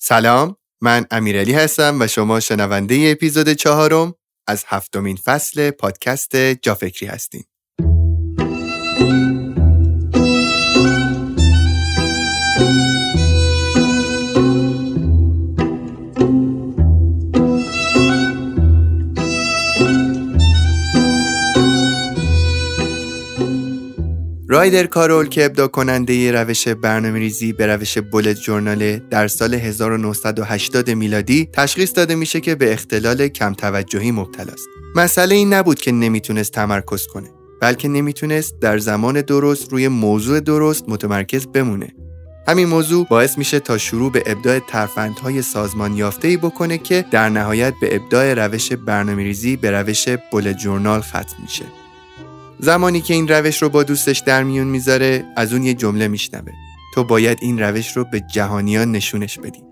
سلام من امیرعلی هستم و شما شنونده اپیزود چهارم از هفتمین فصل پادکست جافکری هستین رایدر کارول که ابدا کننده روش برنامه ریزی به روش بولت جورنال در سال 1980 میلادی تشخیص داده میشه که به اختلال کم توجهی مبتلاست. مسئله این نبود که نمی‌تونست تمرکز کنه بلکه نمی‌تونست در زمان درست روی موضوع درست متمرکز بمونه. همین موضوع باعث میشه تا شروع به ابداع ترفندهای سازمان یافته ای بکنه که در نهایت به ابداع روش برنامه ریزی به روش بولت جورنال ختم میشه. زمانی که این روش رو با دوستش در میون می‌ذاره از اون یه جمله میشنوه. تو باید این روش رو به جهانیان نشونش بدی.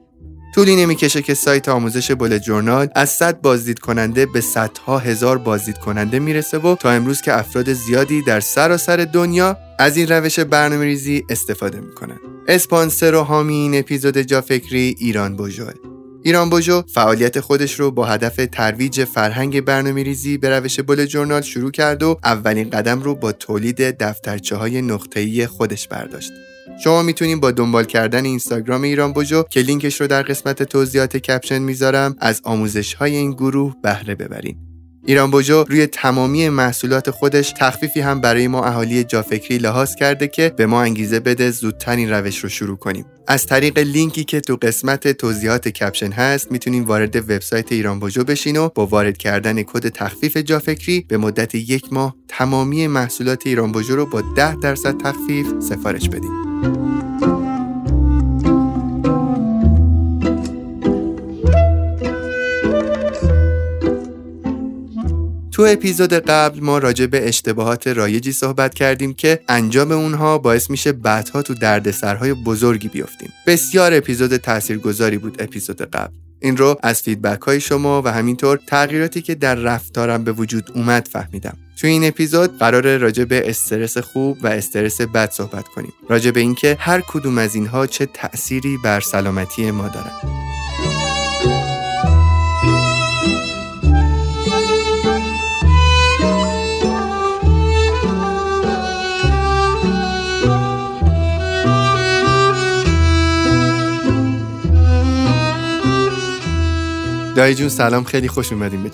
طولی نمی‌کشه که سایت آموزش بول جورنال از 100 بازدید کننده به صدها هزار بازدید کننده می‌رسه و تا امروز که افراد زیادی در سراسر دنیا از این روش برنامه ریزی استفاده می‌کنن. اسپانسر و حامی این اپیزود جا فکری ایران بوژوه ایران بوژو فعالیت خودش رو با هدف ترویج فرهنگ برنامه ریزی به روش بل جورنال شروع کرد و اولین قدم رو با تولید دفترچه های نقطه‌ای خودش برداشت. شما می‌تونید با دنبال کردن اینستاگرام ایران بوجو که لینکش رو در قسمت توضیحات caption می‌ذارم از آموزش های این گروه بهره ببرین. ایران بوجو روی تمامی محصولات خودش تخفیفی هم برای ما اهالی جافکری لحاظ کرده که به ما انگیزه بده زودتر این روش رو شروع کنیم. از طریق لینکی که تو قسمت توضیحات caption هست می‌تونین وارد وبسایت ایران بوجو بشین و با وارد کردن کد تخفیف جافکری به مدت یک ماه تمامی محصولات ایران بوجو رو با 10 درصد تخفیف سفارش بدین. تو اپیزود قبل ما راجع به اشتباهات رایجی صحبت کردیم که انجام اونها باعث میشه بعدها تو دردسرهای بزرگی بیفتیم. بسیار اپیزود تاثیرگذاری بود اپیزود قبل. این رو از فیدبک های شما و همینطور تغییراتی که در رفتارم به وجود اومد فهمیدم. تو این اپیزود قرار راجع به استرس خوب و استرس بد صحبت کنیم. راجع به اینکه هر کدوم از اینها چه تأثیری بر سلامتی ما دارن. دایی جون سلام خیلی خوش اومدیم به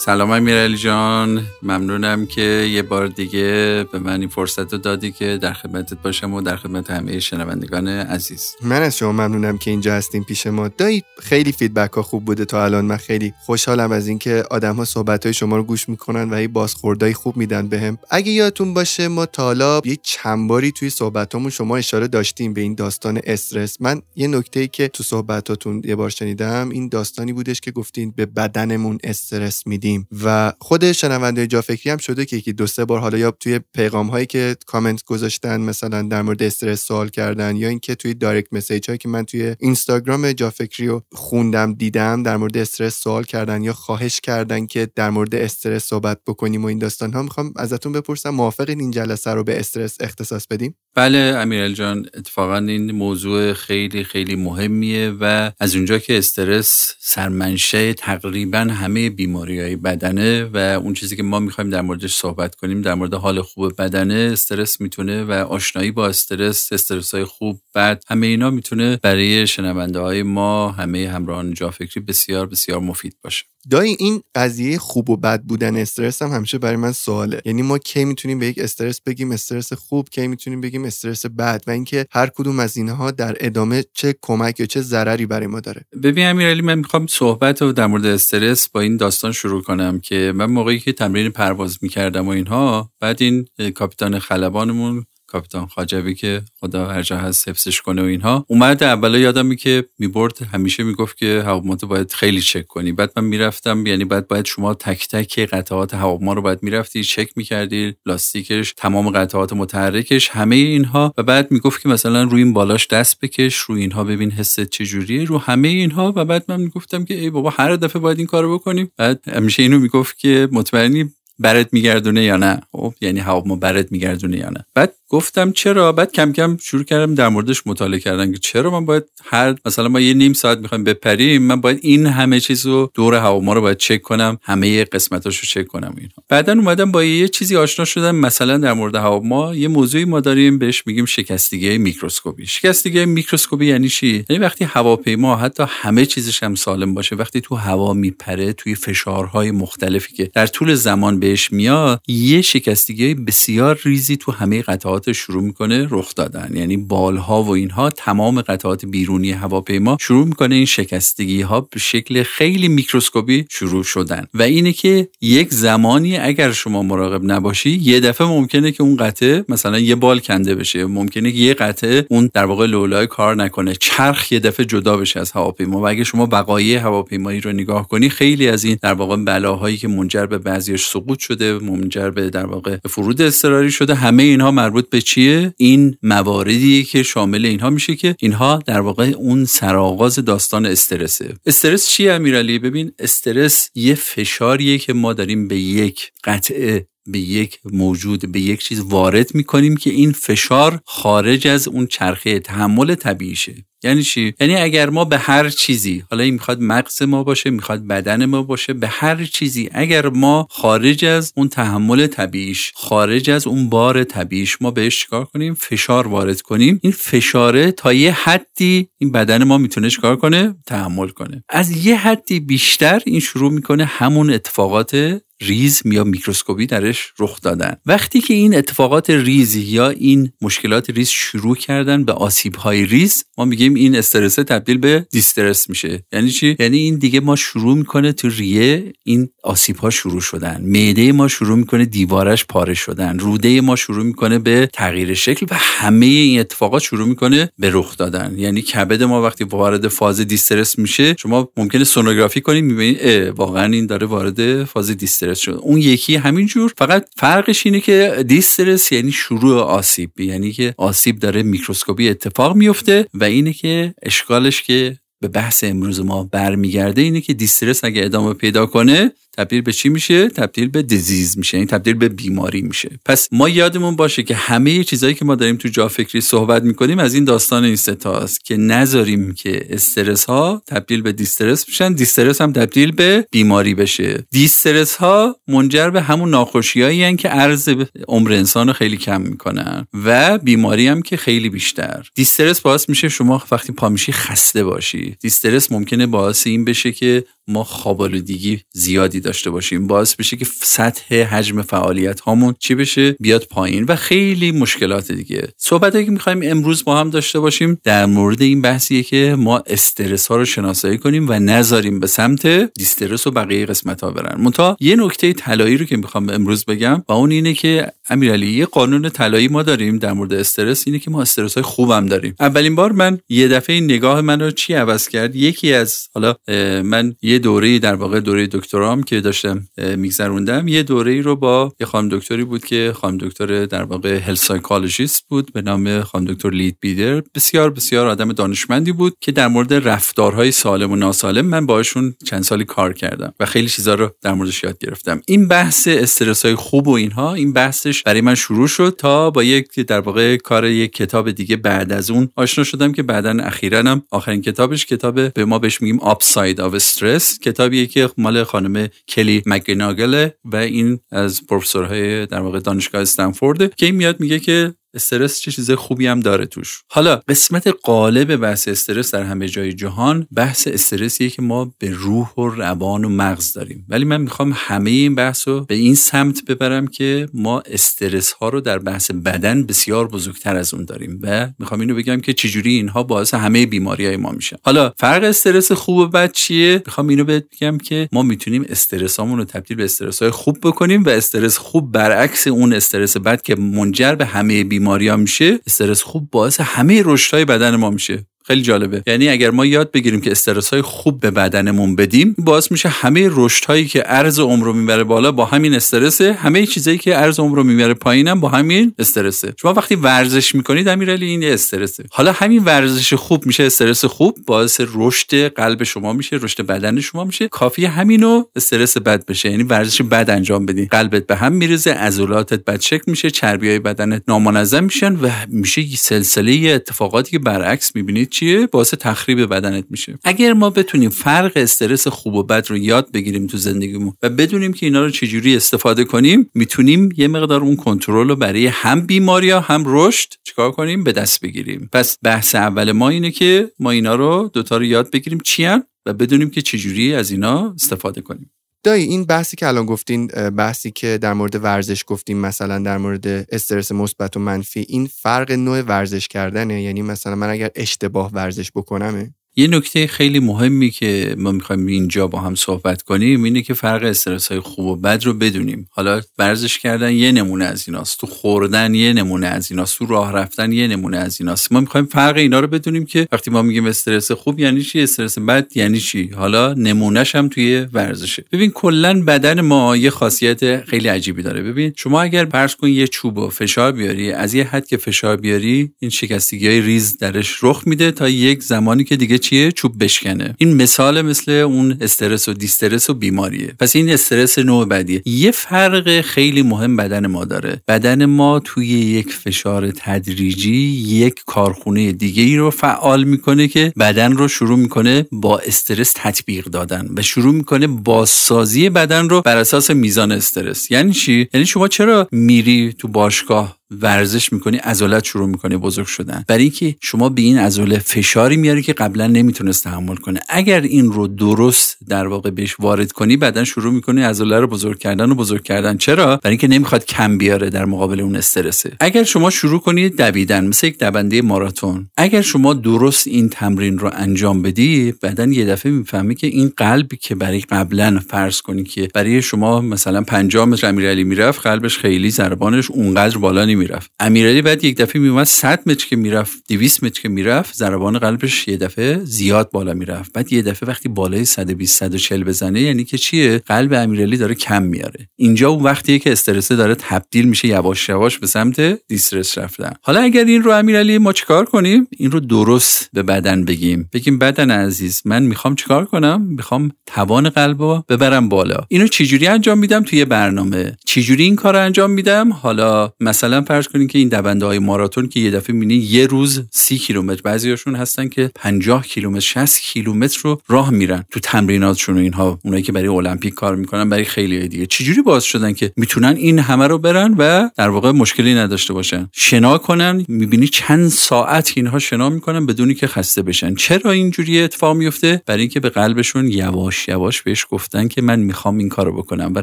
سلام امیرعلی جان. ممنونم که یه بار دیگه به من این فرصت رو دادی که در خدمتت باشم و در خدمت همه شنوندگان عزیز. من از شما ممنونم که اینجا هستیم پیش ما. دایی خیلی فیدبک ها خوب بوده تا الان. من خیلی خوشحالم از اینکه آدم ها صحبت های شما رو گوش می‌کنن و این بازخوردهای خوب میدن بهم. به اگه یادتون باشه ما تا حالا یه چند باری توی صحبتامون شما اشاره داشتیم به این داستان استرس. من یه نکته که تو صحبتاتون یه بار شنیدم این داستانی بودش که گفتین به بدنمون استرس میدیم. و خود شنونده جا فکری هم شده که یکی دو سه بار حالا یا توی پیغام هایی که کامنت گذاشتن مثلا در مورد استرس سوال کردن یا اینکه توی دایرکت مسیج هایی که من توی اینستاگرام جا فکری رو خوندم دیدم در مورد استرس سوال کردن یا خواهش کردن که در مورد استرس صحبت بکنیم و این داستان ها می‌خوام ازتون بپرسم موافق این جلسه رو به استرس اختصاص بدیم؟ بله امیرال جان اتفاقا این موضوع خیلی خیلی مهمیه و از اونجا که استرس سرمنشه تقریبا همه بیماری های بدنه و اون چیزی که ما می‌خوایم در موردش صحبت کنیم در مورد حال خوب بدنه استرس می‌تونه و آشنایی با استرس استرس های خوب بعد همه اینا می‌تونه برای شنونده های ما همه همراهان جافکری بسیار بسیار مفید باشه. دایی این قضیه خوب و بد بودن استرس هم همیشه برای من سواله. یعنی ما کی می‌تونیم به یک استرس بگیم استرس خوب کی می‌تونیم بگیم استرس بد و اینکه هر کدوم از اینها در ادامه چه کمک یا چه ضرری برای ما داره. ببین امیرعلی من می‌خوام صحبت رو در مورد استرس با این داستان شروع کنم که من موقعی که تمرین پرواز می‌کردم و اینها بعد این کاپیتان خلبانمون کاپیتان خاجوی که خدا هر جا هست حفظش کنه و اینها. اومد اولا یادمی که می‌برد همیشه می‌گفت که هواپیما باید خیلی چک کنی. بعد من می‌رفتم یعنی بعد باید شما تک تک قطعات هواپیما رو باید می‌رفتی چک می‌کردی لاستیکش تمام قطعات متحرکش همه اینها. و بعد می‌گفت که مثلا روی این بالاش دست بکش روی اینها ببین حست چجوریه رو همه اینها. و بعد من می‌گفتم که ای بابا هر دفعه باید این کارو بکنیم. بعد همیشه اینو می‌گفت که مطمئنی برت میگردونه یا نه؟ خب یعنی هواپیما برت میگردونه یا نه؟ بعد گفتم چرا؟ بعد کم کم شروع کردم در موردش مطالعه کردن که چرا من باید هر مثلا ما یه نیم ساعت می‌خوایم بپریم من باید این همه چیز رو دور هواپیما رو باید چک کنم همه قسمتاشو چک کنم اینها بعدا اومدم با یه چیزی آشنا شدم مثلا در مورد هواپیما یه موضوعی ما داریم بهش میگیم شکستگی میکروسکوپی. شکستگی میکروسکوپی یعنی چی؟ یعنی وقتی هواپیما حتی همه چیزش هم سالم باشه وقتی تو هوا میپره توی فشارهای مختلفی که در طول زمان بهش میاد یه شکستگی بسیار ریزی تو همه قطعات شروع می‌کنه رخ دادن. یعنی بالها و اینها تمام قطعات بیرونی هواپیما شروع می‌کنه این شکستگی ها به شکل خیلی میکروسکوپی شروع شدن. و اینه که یک زمانی اگر شما مراقب نباشی یه دفعه ممکنه که اون قطعه مثلا یه بال کنده بشه. ممکنه که یه قطعه اون در واقع لولای کار نکنه. چرخ یه دفعه جدا بشه از هواپیما. و اگه شما بقایع هواپیمایی رو نگاه کنی خیلی از این در واقع بلاهایی که منجر به بعضیش سقوط شده منجر به در واقع فرود اضطراری شده. همه اینها مربوط به چیه؟ این مواردی که شامل اینها میشه که اینها در واقع اون سرآغاز داستان استرسه. استرس چیه امیرعلی ببین استرس یه فشاریه که ما داریم به یک قطعه به یک موجود به یک چیز وارد می‌کنیم که این فشار خارج از اون چرخه تحمل طبیعیشه یعنی چی؟ یعنی اگر ما به هر چیزی حالا این می‌خواد مغز ما باشه می‌خواد بدن ما باشه به هر چیزی اگر ما خارج از اون تحمل طبیعیش خارج از اون بار طبیعیش ما بهش چیکار کنیم؟ فشار وارد کنیم. این فشاره تا یه حدی این بدن ما می‌تونه چیکار کنه؟ تحمل کنه. از یه حدی بیشتر این شروع می‌کنه همون اتفاقات ریز یا میکروسکوپی درش رخ دادن. وقتی که این اتفاقات ریز یا این مشکلات ریز شروع کردن به آسیب های ریز ما میگیم این استرس تبدیل به distress میشه. یعنی چی؟ یعنی این دیگه ما شروع می‌کنه تو ریه این آسیب ها شروع شدن. معده ما شروع می‌کنه دیوارش پاره شدن. روده ما شروع می‌کنه به تغییر شکل و همه این اتفاقات شروع می‌کنه به رخ دادن. یعنی کبد ما وقتی وارد فاز distress میشه شما ممکنه سونوگرافی کنید می‌بینید واقعا این داره وارد فاز distress distress شد. اون یکی همینجور فقط فرقش اینه که distress یعنی شروع آسیب یعنی که آسیب داره میکروسکوپی اتفاق میفته و اینه که اشکالش که به بحث امروز ما برمیگرده اینه که distress اگه ادامه پیدا کنه تبدیل به چی میشه؟ تبدیل به دیزیز میشه یعنی تبدیل به بیماری میشه. پس ما یادمون باشه که همه چیزهایی که ما داریم تو جا فکری صحبت می‌کنیم از این داستان این ستاست که نذاریم که استرس ها تبدیل به دیسترس بشن دیسترس هم تبدیل به بیماری بشه. دیسترس ها منجر به همون ناخوشیایی که عرض عمر انسان رو خیلی کم می‌کنن و بیماری هم که خیلی بیشتر. دیسترس باعث میشه شما وقتی پا میشی خسته باشی. دیسترس ممکنه باعث این بشه که ما خوابالودگی زیادی داشته باشیم. باعث بشه که سطح حجم فعالیت هامون چی بشه؟ بیاد پایین و خیلی مشکلات دیگه. صحبت که می‌خوایم امروز با هم داشته باشیم در مورد این بحثیه که ما استرس ها رو شناسایی کنیم و نذاریم به سمت distress و بقیه قسمت ها برن. منتها یه نکته طلایی رو که می‌خوام امروز بگم و اون اینه که امیرعلی یه قانون طلایی ما داریم در مورد استرس اینه که ما استرس های خوبم داریم. اولین بار من یه دفعه نگاه منو چی عوض کرد؟ یکی از حالا من یه دوره در واقع دوره دکترام که داشتم میگذروندم. یه دوره رو با یه خانم دکتری بود که خانم دکتر در واقع health psychologist بود به نام خانم دکتر لید بیدر. بسیار بسیار آدم دانشمندی بود که در مورد رفتارهای سالم و ناسالم من باشون چند سالی کار کردم و خیلی چیزا رو در موردش یاد گرفتم. این بحث استرس های خوب و اینها این بحثش برای من شروع شد تا با یک در واقع کار یک کتاب دیگه بعد از اون آشنا شدم که بعدا اخیرا هم آخرین کتابش کتاب به ما بهش میگیم Upside of Stress کتابیه که مال خانم کلی مگانیگال و این از پروفسورهای در واقع دانشگاه استنفورد که این میاد میگه که استرس چه چیز خوبی هم داره توش. حالا قسمت غالب بحث استرس در همه جای جهان بحث استرسیه که ما به روح و روان و مغز داریم. ولی من می‌خوام همه این بحث رو به این سمت ببرم که ما استرس ها رو در بحث بدن بسیار بزرگتر از اون داریم و می‌خوام اینو بگم که چجوری اینها باعث همه بیماری های ما میشن. حالا فرق استرس خوب و بد چیه؟ می‌خوام اینو بگم که ما می‌تونیم استرس رو تبدیل به استرس های خوب بکنیم و استرس خوب برعکس اون استرس بد که منجر به همه بیماری ها میشه استرس خوب باعث همه رشدهای بدن ما میشه. خیلی جالبه. یعنی اگر ما یاد بگیریم که استرس های خوب به بدنمون بدیم باعث میشه همه رشد هایی که ارز عمر رو می‌بره بالا با همین استرس همه چیزایی که ارز عمر رو می‌بره پایینم با همین استرس شما وقتی ورزش می‌کنید امیرعلی این استرسه. حالا همین ورزش خوب میشه استرس خوب باعث رشد قلب شما میشه رشد بدن شما میشه. کافی همینو استرس بد بشه. یعنی ورزش بد انجام بدین قلبت به هم میریزه عضلاتت بد شکل میشه چربی های بدنت نامنظم میشن و میشه سلسله اتفاقاتی که برعکس می‌بینید چیه؟ باعث تخریب بدنت میشه. اگر ما بتونیم فرق استرس خوب و بد رو یاد بگیریم تو زندگیمون و بدونیم که اینا رو چجوری استفاده کنیم می‌تونیم یه مقدار اون کنترل رو برای هم بیماری هم رشد چیکار کنیم؟ به دست بگیریم. پس بحث اول ما اینه که ما اینا رو دوتا رو یاد بگیریم چی و بدونیم که چجوری از اینا استفاده کنیم. دایی این بحثی که الان گفتین بحثی که در مورد ورزش گفتیم مثلا در مورد استرس مثبت و منفی این فرق نوع ورزش کردنه؟ یعنی مثلا من اگر اشتباه ورزش بکنمه؟ یه نکته خیلی مهمی که ما می‌خوایم اینجا با هم صحبت کنیم اینه که فرق استرس های خوب و بد رو بدونیم. حالا ورزش کردن یه نمونه از ایناست. تو خوردن یه نمونه از ایناست. تو راه رفتن یه نمونه از ایناست. ما می‌خوایم فرق اینا رو بدونیم که وقتی ما میگیم استرس خوب یعنی چی؟ استرس بد یعنی چی؟ حالا نمونهش هم توی ورزشه. ببین کلا بدن ما یه خاصیت خیلی عجیبی داره. ببین شما اگر فرض کن یه چوب و فشار بیاری از یه حد که فشار بیاری این شکستگی های ریز درش رخ میده تا یک زمانی که دیگه چیه؟ چوب بشکنه. این مثال مثل اون استرس و دیسترس و بیماریه. پس این استرس نوع بدیه. یه فرق خیلی مهم بدن ما داره. بدن ما توی یک فشار تدریجی یک کارخونه دیگه ای رو فعال می‌کنه که بدن رو شروع می‌کنه با استرس تطبیق دادن و شروع می‌کنه بازسازی بدن رو بر اساس میزان استرس. یعنی چی؟ یعنی شما چرا میری تو باشگاه ورزش می‌کنی عضلات شروع می‌کنی بزرگ شدن. برای اینکه شما به این عضله فشاری میاری که قبلا نمی‌تونست تحمل کنه. اگر این رو درست در واقع بهش وارد کنی بعدا شروع می‌کنی عضله رو بزرگ کردن و بزرگ کردن. چرا؟ برای اینکه نمی‌خواد کم بیاره در مقابل اون استرسه. اگر شما شروع کنید دویدن مثل یک دونده ماراتون. اگر شما درست این تمرین رو انجام بدی بعدا یه دفعه می‌فهمی که این قلبی که برای قبلا فرض کنی که برای شما مثلا 50 متر امیرعلی می‌رفت قلبش خیلی ضربانش اونقدر بالا می‌رفت. امیرعلی بعد یک دفعه میومد 100 متر که می‌رفت 200 متر که می‌رفت ضربان قلبش یه دفعه زیاد بالا می‌رفت. بعد یه دفعه وقتی بالای 120 140 بزنه یعنی که چیه؟ قلب امیرعلی داره کم میاره اینجا اون وقتیه که استرس داره تبدیل میشه یواش یواش به سمت دیسترس رفتن. حالا اگر این رو امیرعلی ما چیکار کنیم؟ این رو درست به بدن بگیم. بگیم بدن عزیز من می‌خوام چیکار کنم؟ می‌خوام توان قلبو ببرم بالا. اینو چجوری انجام میدم توی برنامه؟ چجوری این کار انجام میدم؟ حالا مثلا فرض کنین که این دونده های ماراتون که یه دفعه می‌بینی یه روز سی کیلومتر بعضیاشون هستن که 50 کیلومتر 60 کیلومتر رو راه میرن تو تمریناتشون و اینها. اونایی که برای المپیک کار می‌کنن برای خیلی دیگه. چجوری باز شدن که می‌تونن این همه رو برن و در واقع مشکلی نداشته باشن؟ شنا کنن می‌بینی چند ساعت اینها شنا می‌کنن بدونی که خسته بشن. چرا اینجوری اتفاق میفته برای اینکه به قلبشون یواش یواش بهش گفتن که من می‌خوام این کارو بکنم. و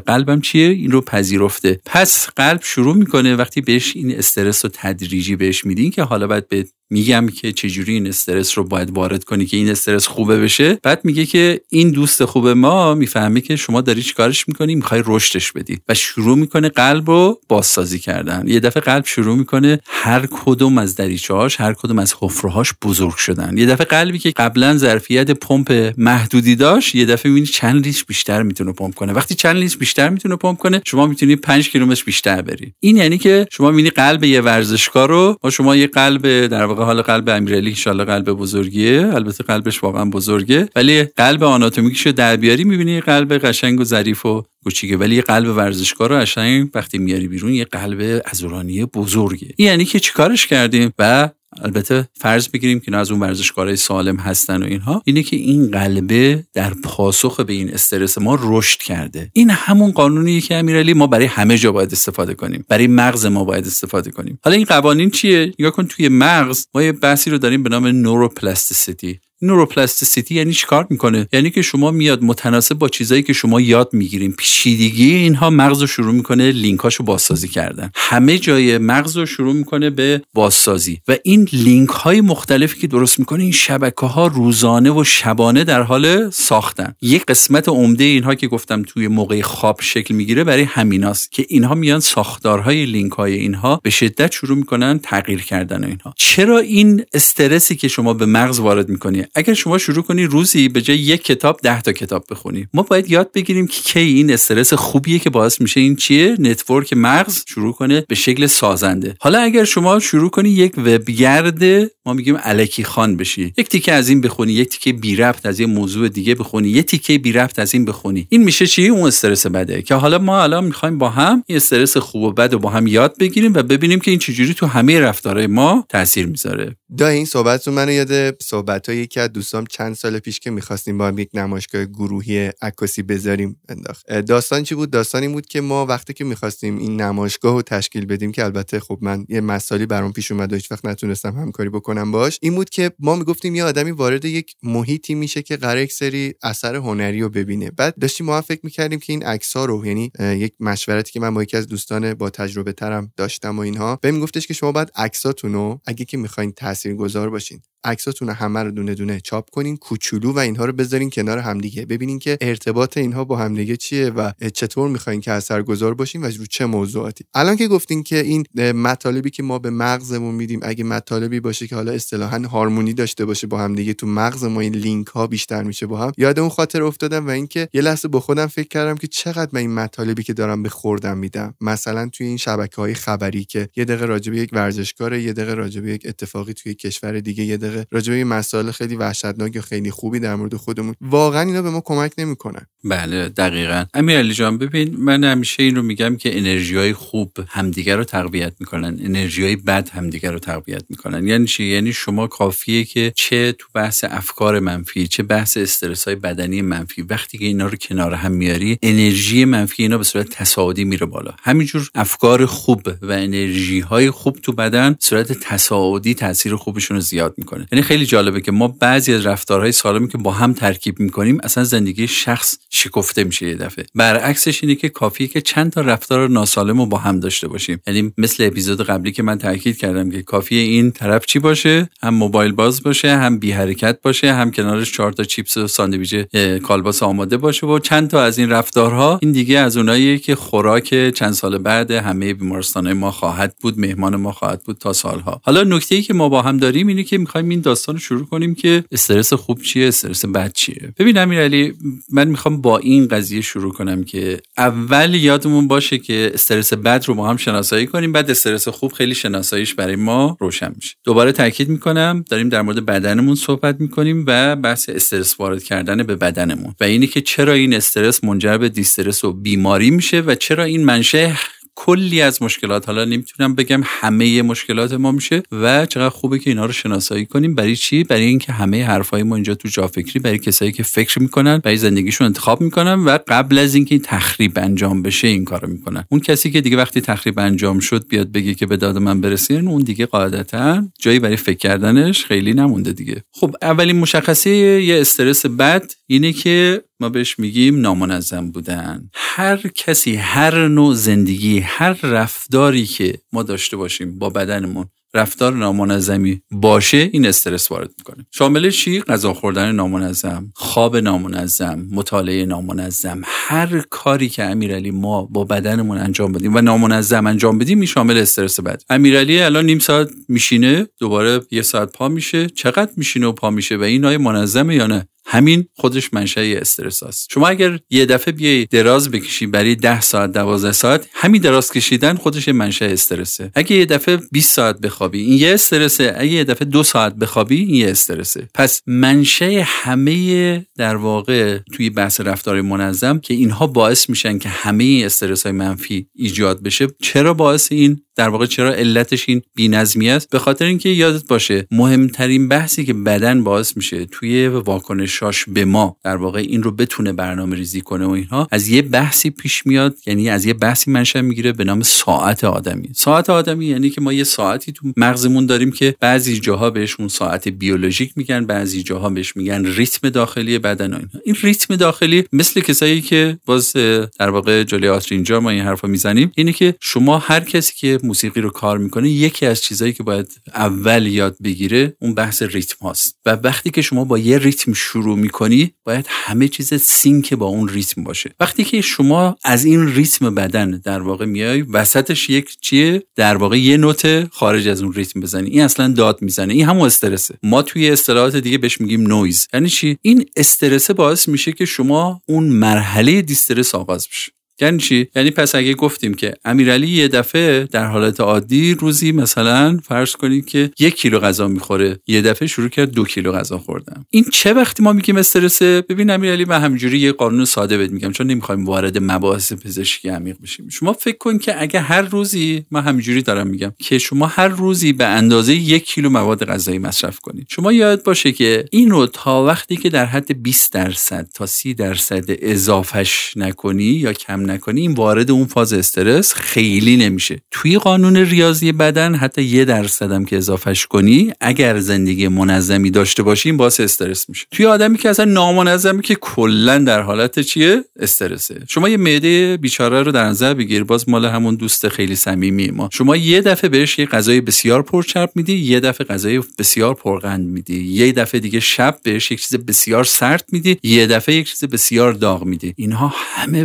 قلبم چیه؟ این رو پذیرفته. پس قلب شروع می‌کنه وقتی بهش این استرس رو تدریجی بهش میدین که حالا باید به میگم که چجوری این استرس رو باید وارد کنی که این استرس خوبه بشه. بعد میگه که این دوست خوب ما می‌فهمه که شما داری چیکارش می‌کنی؟ می‌خوای رشدش بدی. و شروع می‌کنه قلب رو بازسازی کردن. یه دفعه قلب شروع می‌کنه هر کدوم از دریچه‌هاش هر کدوم از حفرهاش بزرگ شدن. یه دفعه قلبی که قبلا ظرفیت پمپ محدودی داشت یه دفعه می‌بینی چند لیتر بیشتر می‌تونه پمپ کنه. وقتی چند لیتر بیشتر می‌تونه پمپ کنه شما می‌تونی 5 کیلومتر بیشتر بری. این یعنی که شما می‌بینی قلب یه ورزشکار شما یه قلب در واقع حال قلب امیرعلی ان قلب بزرگیه. البته قلبش واقعا بزرگه. ولی قلب آناتومیکش در بیاری می‌بینی قلب قشنگ و ظریف و کوچیکه. ولی قلب ورزشکار رو قشنگ وقتی میاری بیرون یه قلب ازورانی بزرگه. یعنی که چیکارش کردیم؟ و البته فرض بگیریم که از اون ورزشکارای سالم هستن و اینها اینه که این قلبه در پاسخ به این استرس ما رشد کرده. این همون قانونیه که امیرعلی ما برای همه جا باید استفاده کنیم. برای مغز ما باید استفاده کنیم. حالا این قوانین چیه؟ نگاه کن توی مغز ما یه بحثی رو داریم به نام neuroplasticity neuroplasticity یعنی چیکار می‌کنه؟ یعنی که شما میاد متناسب با چیزایی که شما یاد می‌گیریم پیچیدگی اینها مغز رو شروع می‌کنه لینکاشو بازسازی کردن. همه جای مغز رو شروع می‌کنه به بازسازی. و این لینک های مختلفی که درست می‌کنه این شبکه ها روزانه و شبانه در حال ساختن. یک قسمت عمده اینها که گفتم توی موقع خواب شکل می‌گیره برای همیناست که اینها میان ساختارهای لینک های اینها به شدت شروع می‌کنن تغییر کردن اینها. چرا این استرسی که شما به مغز وارد می‌کنی؟ اگر شما شروع کنی روزی به جای یک کتاب ده تا کتاب بخونی ما باید یاد بگیریم که کی این استرس خوبیه که باعث میشه این چیه؟ network مغز شروع کنه به شکل سازنده. حالا اگر شما شروع کنی یک وبگرد ما میگیم الکی خوان بشی. یک تیکه از این بخونی یک تیکه بی ربط از یه موضوع دیگه بخونی یک تیکه بی ربط از این بخونی. این میشه چی؟ اون استرس بده که حالا ما الان می‌خوایم با هم این استرس خوب و بد و با هم یاد بگیریم و ببینیم که این چجوری تو همه رفتارهای ما تاثیر می‌ذاره. دا این صحبتتون منو یاد صحبت یکی از دوستام چند سال پیش که می‌خواستیم با هم یک نمایشگاه گروهی عکاسی بذاریم انداخت. داستان چی بود؟ داستانی بود که ما وقتی که می‌خواستیم این نمایشگاه رو تشکیل بدیم که البته خب من یه مسائلی برام پیش اومد و هیچ وقت نتونستم همکاری بکنم باش این بود که ما می‌گفتیم یه آدمی وارد یک محیطی میشه که قرار یک سری اثر هنری رو ببینه. بعد داشتیم ما فکر می‌کردیم که این عکس رو یعنی یک مشورتی که من با یکی از دوستان با تجربه ترم داشتم و اینها بهم گفتش که شما باید عکساتون رو اگه که می‌خواین تاثیرگذار باشین عکساتون همه رو دونه دونه چاپ کنین کوچولو و اینها رو بذارین کنار همدیگه. ببینین که ارتباط اینها با همدیگه چیه و چطور می‌خواین که اثرگذار باشین و رو چه موضوعاتی. الان که گفتین که این مطالبی که ما به مغزمون میدیم اگه مطالبی باشه که حالا اصطلاحا هارمونی داشته باشه با همدیگه تو مغز ما این لینک ها بیشتر میشه با هم. یاد اون خاطر افتادم و اینکه یه لحظه با خودم فکر کردم که چقدر من این مطالبی که دارم به خوردم میدم. مثلا توی این شبکه های خبری که یه دقیقه راجع یک ورزشکار یه دقیقه راجع یک اتفاقی توی کشور دیگه یه راجع به مسائل خیلی وحشتناک یا خیلی خوبی در مورد خودمون. واقعا اینا به ما کمک نمی‌کنن. بله دقیقا. امیر علی جان ببین من همیشه این رو میگم که انرژی های خوب همدیگر رو تقویت می‌کنن. انرژی های بد همدیگر رو تقویت می‌کنن. یعنی چی؟ یعنی شما کافیه که چه تو بحث افکار منفی چه بحث استرس های بدنی منفی وقتی که اینا رو کنار هم میاری انرژی منفی اینا به صورت تصاعدی میره بالا. همینجور افکار خوب و انرژی های خوب تو بدن صورت تصاعدی تاثیر خوبشون رو زیاد می‌کنه. یعنی خیلی جالبه که ما بعضی از رفتارهای سالمی که با هم ترکیب می‌کنیم اصلا زندگی شخص شکفته میشه یه دفعه. برعکسش اینه که کافیه که چند تا رفتار ناسالم رو با هم داشته باشیم. یعنی مثل اپیزود قبلی که من تاکید کردم که کافیه این طرف چی باشه؟ هم موبایل باز باشه هم بی حرکت باشه هم کنارش چهار تا چیپس و ساندویچ کالباس آماده باشه و چند تا از این رفتارها این دیگه از اوناییه که خوراک چند سال بعد همه بیمارستانه ما خواهد بود مهمان ما خواهد بود تا سالها. حالا نکته ای که ما با هم داریم اینه که می‌خوایم این داستان شروع کنیم که استرس خوب چیه استرس بد چیه. ببین امیرعلی من می‌خوام با این قضیه شروع کنم که اول یادمون باشه که استرس بد رو با هم شناسایی کنیم بعد استرس خوب خیلی شناساییش برای ما روشن میشه. دوباره تاکید می‌کنم داریم در مورد بدنمون صحبت می‌کنیم و بحث استرس وارد کردن به بدنمون و اینی که چرا این استرس منجر به دیسترس و بیماری میشه و چرا این منشه کلی از مشکلات حالا نمی‌تونم بگم همه مشکلات ما میشه و چقدر خوبه که اینا رو شناسایی کنیم. برای چی؟ برای اینکه همه حرفای ما اینجا تو جا فکری برای کسایی که فکر می‌کنن برای زندگیشون انتخاب می‌کنن و قبل از اینکه این تخریب انجام بشه این کارو می‌کنن. اون کسی که دیگه وقتی تخریب انجام شد بیاد بگه که به داد من برسین اون دیگه قاعدتا جایی برای فکر کردنش خیلی نمونده دیگه. خب اولین مشخصه یه استرس بد اینه که ما بهش میگیم نامنظم بودن. هر کسی هر نوع زندگی هر رفتاری که ما داشته باشیم با بدنمون رفتار نامنظمی باشه این استرس وارد می‌کنه. شامل چی؟ غذا خوردن نامنظم خواب نامنظم مطالعه نامنظم. هر کاری که امیرعلی ما با بدنمون انجام بدیم و نامنظم انجام بدیم این شامل استرس بد. امیرعلی الان نیم ساعت میشینه دوباره یه ساعت پا میشه. چقدر میشینه و پا میشه و این آیا منظمه یا نه؟ همین خودش منشأ استرس است. شما اگر یه دفعه بیای دراز بکشی برای 10 ساعت 12 ساعت همین دراز کشیدن خودش منشأ استرسه. اگه یه دفعه 20 ساعت بخوابی این یه استرسه. اگه یه دفعه دو ساعت بخوابی این یه استرسه. پس منشأ همه در واقع توی بحث رفتار منظم که اینها باعث میشن که همه استرس های منفی ایجاد بشه. چرا باعث این؟ در واقع چرا علتش این بی‌نظمی است؟ به خاطر اینکه یادت باشه مهمترین بحثی که بدن باعث میشه توی واکنش تماشاش به ما در واقع این رو بتونه برنامه ریزی کنه و اینها از یه بحثی پیش میاد یعنی از یه بحثی منشأ می‌گیره به نام ساعت آدمی. ساعت آدمی یعنی که ما یه ساعتی تو مغزمون داریم که بعضی جاها بهشون ساعت بیولوژیک میگن بعضی جاها بهش میگن ریتم داخلی بدن و اینها. این ریتم داخلی مثل کسایی که باز در واقع جلوی آترینجا ما این حرفا می‌زنیم اینه که شما هر کسی که موسیقی رو کار می‌کنه یکی از چیزهایی که باید اول یاد بگیره اون بحث ریتم هاست. و وقتی که شما با یه ریتم شروع می‌کنی باید همه چیز sync با اون ریتم باشه. وقتی که شما از این ریتم بدن در واقع میای وسطش یک چیه؟ در واقع یه نت خارج از اون ریتم بزنی. این اصلا داد می‌زنه. این همون استرسه. ما توی اصطلاحات دیگه بهش میگیم نویز. یعنی چی؟ این استرسه باعث میشه که شما اون مرحله distress آغاز بشه. یعنی چی؟ یعنی پس اگه گفتیم که امیرعلی یه دفعه در حالت عادی روزی مثلا فرض کنید که یک کیلو غذا می‌خوره یه دفعه شروع کرد دو کیلو غذا خوردم این چه وقتی ما میگیم استرسه؟ ببین امیرعلی من همینجوری یه قانون ساده بهت میگم چون نمی‌خوایم وارد مباحث پزشکی عمیق بشیم. شما فکر کن که اگه هر روزی من همینجوری دارم میگم که شما هر روزی به اندازه یک کیلو مواد غذایی مصرف کنید. شما یاد باشه که این رو تا وقتی که در حد 20 درصد تا 30 درصد اضافهش نکنی یا کم نکنی این وارد اون فاز استرس خیلی نمیشه. توی قانون ریاضی بدن حتی یه درصدم که اضافهش کنی اگر زندگی منظمی داشته باشی این باعث استرس میشه. توی آدمی که اصلا نامنظمی که کلا در حالت چیه؟ استرسه. شما یه معده بیچاره رو در نظر بگیر باز مال همون دوست خیلی صمیمی ما. شما یه دفعه بهش یه غذای بسیار پرچرب میدی یه دفعه غذای بسیار پرقند میدی. یه دفعه دیگه شب بهش یک چیز بسیار سرد میدی یه دفعه یک چیز بسیار داغ میدی. اینها همه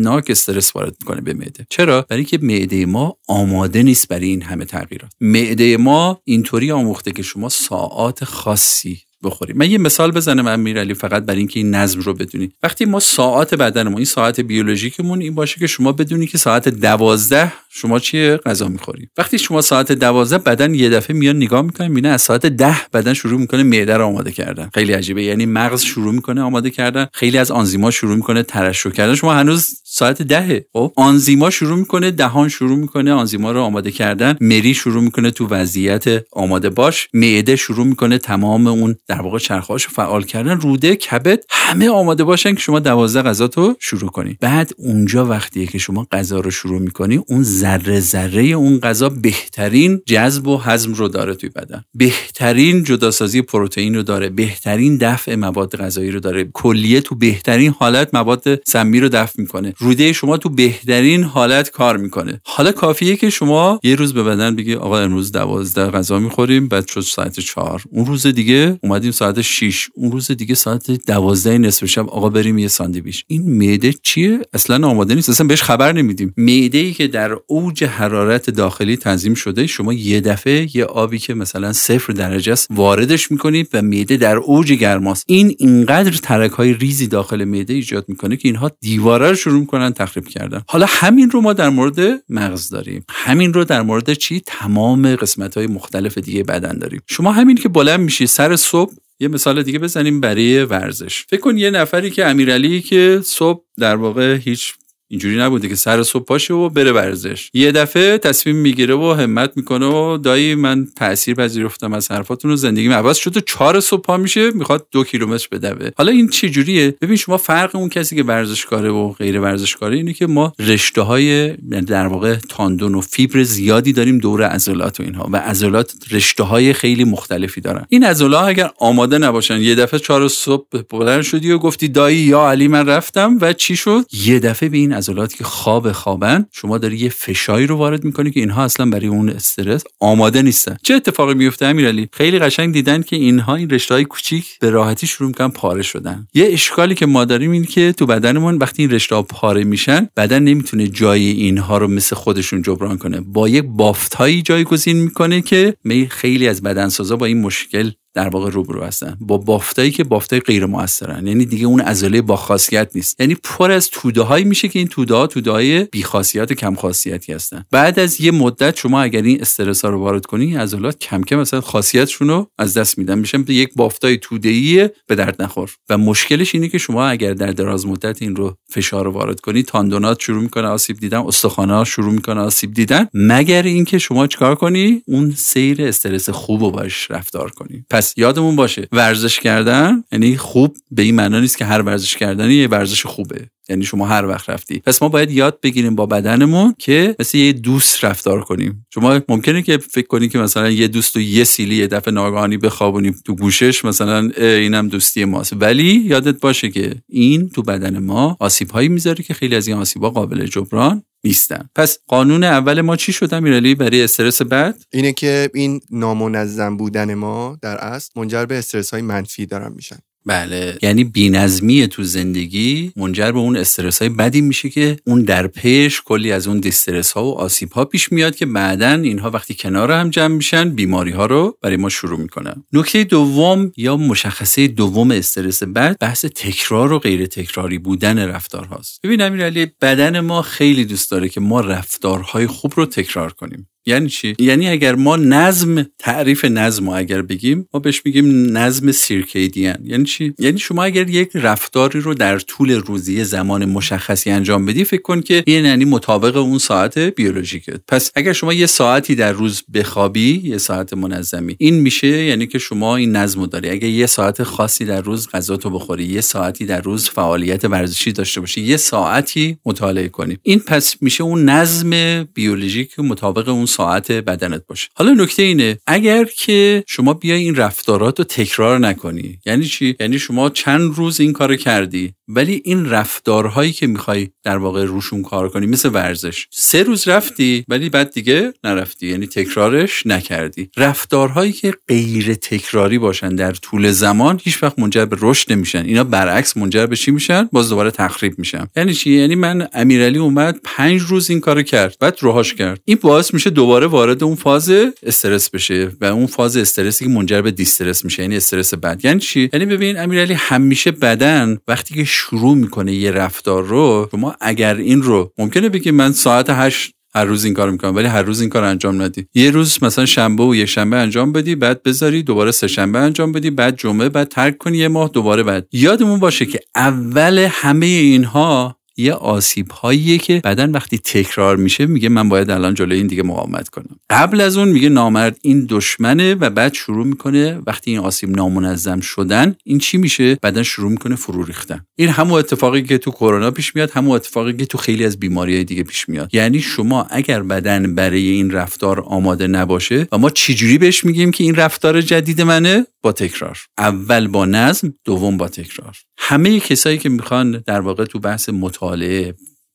وحشتناک استرس وارد می‌کنه به معده. چرا؟ برای اینکه معده ما آماده نیست برای این همه تغییرات. معده ما اینطوری آموخته که شما ساعات خاصی بخوریم. من یه مثال بزنم امیرعلی فقط برای اینکه این نظم رو بدونی. وقتی ما ساعت بدنمون این ساعت بیولوژیکمون این باشه که شما بدونی که ساعت دوازده شما چیه؟ غذا می‌خوری. وقتی شما ساعت دوازده بدن یه دفعه میاد نگاه می‌کنه می‌بینه از ساعت ده بدن شروع می‌کنه معده رو آماده کردن. خیلی عجیبه. یعنی مغز شروع می‌کنه آماده کردن. خیلی از آنزیما شروع می‌کنه ترشح کردن. شما هنوز ساعت دهه. خب آنزیما شروع می‌کنه دهان شروع می‌کنه آنزیما رو آماده کردن. مری شروع می‌کنه تو وضعیت آماده باش. معده شروع می‌کنه تمام اون در واقع چرخهاش فعال کردن روده کبد همه آماده باشن که شما دوازده غذا تو شروع کنی. بعد اونجا وقتیه که شما غذا رو شروع می‌کنی اون ذره ذره اون غذا بهترین جذب و هضم رو داره توی بدن. بهترین جداسازی پروتئین رو داره بهترین دفع مواد غذایی رو داره. کلیه تو بهترین حالت مواد سمی رو دفع می‌کنه. روده شما تو بهترین حالت کار می‌کنه. حالا کافیه که شما یه روز به بدن بگی آقا امروز دوازده غذا می‌خوریم بعد شد ساعت چهار. اون روز دیگه اومدیم ساعت 6 اون روز دیگه ساعت 12 نصف شب آقا بریم یه ساندویچ. این معده چیه؟ اصلا آماده نیست. اصلا بهش خبر نمیدیم. معده ای که در اوج حرارت داخلی تنظیم شده شما یه دفعه یه آبی که مثلا صفر درجه است واردش می‌کنید و معده در اوج گرماست این اینقدر ترک های ریزی داخل معده ایجاد می‌کنه که اینها دیواره رو شروع می‌کنن تخریب کردن. حالا همین رو ما در مورد مغز داریم. همین رو در مورد چی؟ تمام قسمت های مختلف دیگه بدن داریم. شما همین که بلند میشی سر صبح یه مثال دیگه بزنیم برای ورزش. فکر کن یه نفری که امیرعلی که صبح در واقع هیچ اینجوری نبوده که سر صبح پاشه و بره ورزش. یه دفعه تصمیم می‌گیره و همت می‌کنه و دایی من تاثیر پذیرفتم از حرفاتون و زندگی عوض شده چهار صبح پا میشه می‌خواد دو کیلومتر بدوه. حالا این چه جوریه؟ ببین شما فرق اون کسی که ورزشکاره و غیر ورزشکاره اینه که ما رشته های در واقع تاندون و فیبر زیادی داریم دور عضلات و اینها و عضلات رشته های خیلی مختلفی دارن. این عضلات اگر آماده نباشن یه دفعه چهار صبح بلند شدی و گفتی دایی یا علی من رفتم. و چی شد؟ یه دفعه به این عضلات که خواب خوابن شما داری یه فشاری رو وارد می‌کنی که اینها اصلا برای اون استرس آماده نیستن. چه اتفاقی میفته امیرعلی؟ خیلی قشنگ دیدن که اینها این رشته های کوچیک به راحتی شروع می‌کنن پاره شدن. یه اشکالی که ما داریم این که تو بدنمون وقتی این رشته ها پاره میشن بدن نمی‌تونه جای اینها رو مثل خودشون جبران کنه. با یک بافت هایی جایگزین می‌کنه که خیلی از بدنسازا با این مشکل در واقع روبرو هستن. با بافتایی که بافتای غیر موثرن. یعنی دیگه اون عضله با خاصیت نیست. یعنی پر از توده هایی میشه که این توده ها توده های بی خاصیت و کم خاصیتی هستن. بعد از یه مدت شما اگر این استرس ها رو وارد کنی عضلات کم کم مثلا خاصیتشون رو از دست میدن. میشن یک بافتای توده ای به درد نخور. و مشکلش اینه که شما اگر در دراز مدت این رو فشار وارد کنی تاندونات شروع می‌کنه آسیب دیدن استخوان‌ها ها شروع می‌کنه آسیب دیدن. مگر اینکه شما چیکار کنی؟ اون سیر استرس خوب رو باش رفتار کنی. پس یادمون باشه ورزش کردن یعنی خوب به این معنا نیست که هر ورزش کردنی یه ورزش خوبه. یعنی شما هر وقت رفتی. پس ما باید یاد بگیریم با بدنمون که مثل یه دوست رفتار کنیم. شما ممکنه که فکر کنی که مثلا یه دوست و یه سیلی یه دفعه ناگهانی بخوابونیم تو گوشش مثلا اینم دوستی ماست. ولی یادت باشه که این تو بدن ما آسیب هایی می‌ذاره که خیلی از این آسیب ها قابل جبران نیستن. پس قانون اول ما چی شد امیرعلی برای استرس بد اینه که این نامنظم بودن ما در اصل منجر به استرس های منفی دارن میشن. بله. یعنی بینظمی تو زندگی منجر به اون استرس های بدی میشه که اون در پیش کلی از اون دیسترس ها و آسیب ها پیش میاد که بعدا اینها وقتی کنار هم جمع میشن بیماری ها رو برای ما شروع می‌کنن. نکته دوم یا مشخصه دوم استرس بد بحث تکرار و غیر تکراری بودن رفتار هاست ببین امیرعلی بدن ما خیلی دوست داره که ما رفتارهای خوب رو تکرار کنیم. یعنی چی؟ یعنی اگر ما نظم تعریف نظم رو اگر بگیم ما بهش میگیم نظم سیرکیدین. یعنی چی؟ یعنی شما اگر یک رفتاری رو در طول روزی زمان مشخصی انجام بدی فکر کن که این یعنی مطابق اون ساعت بیولوژیکه. پس اگر شما یه ساعتی در روز بخوابی یه ساعت منظمی این میشه یعنی که شما این نظم رو داری. اگر یه ساعت خاصی در روز غذا تو بخوری یه ساعتی در روز فعالیت ورزشی داشته باشی یه ساعتی مطالعه کنی. این پس میشه اون نظم بیولوژیک مطابق اون ساعت بدنت باشه. حالا نکته اینه اگر که شما بیای این رفتارات رو تکرار نکنی یعنی چی؟ یعنی شما چند روز این کارو کردی؟ ولی این رفتارهایی که می‌خوای در واقع روشون کار کنی مثل ورزش. سه روز رفتی ولی بعد دیگه نرفتی یعنی تکرارش نکردی. رفتارهایی که غیر تکراری باشن در طول زمان هیچ وقت منجر به رشد نمیشن. اینا برعکس منجر به چی میشن؟ باز دوباره تخریب میشن. یعنی چی؟ یعنی من امیرعلی اومد پنج روز این کارو کرد بعد روهاش کرد. این باعث میشه دوباره وارد اون فاز استرس بشه و اون فاز استرسی که منجر به دیسترس میشه یعنی استرس بد یعنی چی؟ یعنی ببین امیرعلی همیشه بدن وقتی که شروع می‌کنه یه رفتار رو شما اگر این رو ممکنه بگی من ساعت هشت هر روز این کار می‌کنم ولی هر روز این کار انجام ندی. یه روز مثلا شنبه و یک شنبه انجام بدی بعد بذاری دوباره سه شنبه انجام بدی بعد جمعه بعد ترک کنی یه ماه دوباره بعد. یادمون باشه که اول همه اینها یه آسیب هاییه که بدن وقتی تکرار میشه میگه من باید الان جلوی این دیگه مقاومت کنم. قبل از اون میگه نامرد این دشمنه و بعد شروع می‌کنه وقتی این آسیب نامنظم شدن این چی میشه؟ بدن شروع می‌کنه فرو ریختن. این همون اتفاقی که تو کرونا پیش میاد همون اتفاقی که تو خیلی از بیماری های دیگه پیش میاد. یعنی شما اگر بدن برای این رفتار آماده نباشه و ما چجوری بهش میگیم که این رفتار جدید منه؟ با تکرار. اول با نظم دوم با تکرار. همه کسایی که می‌خوان در واقع تو بحث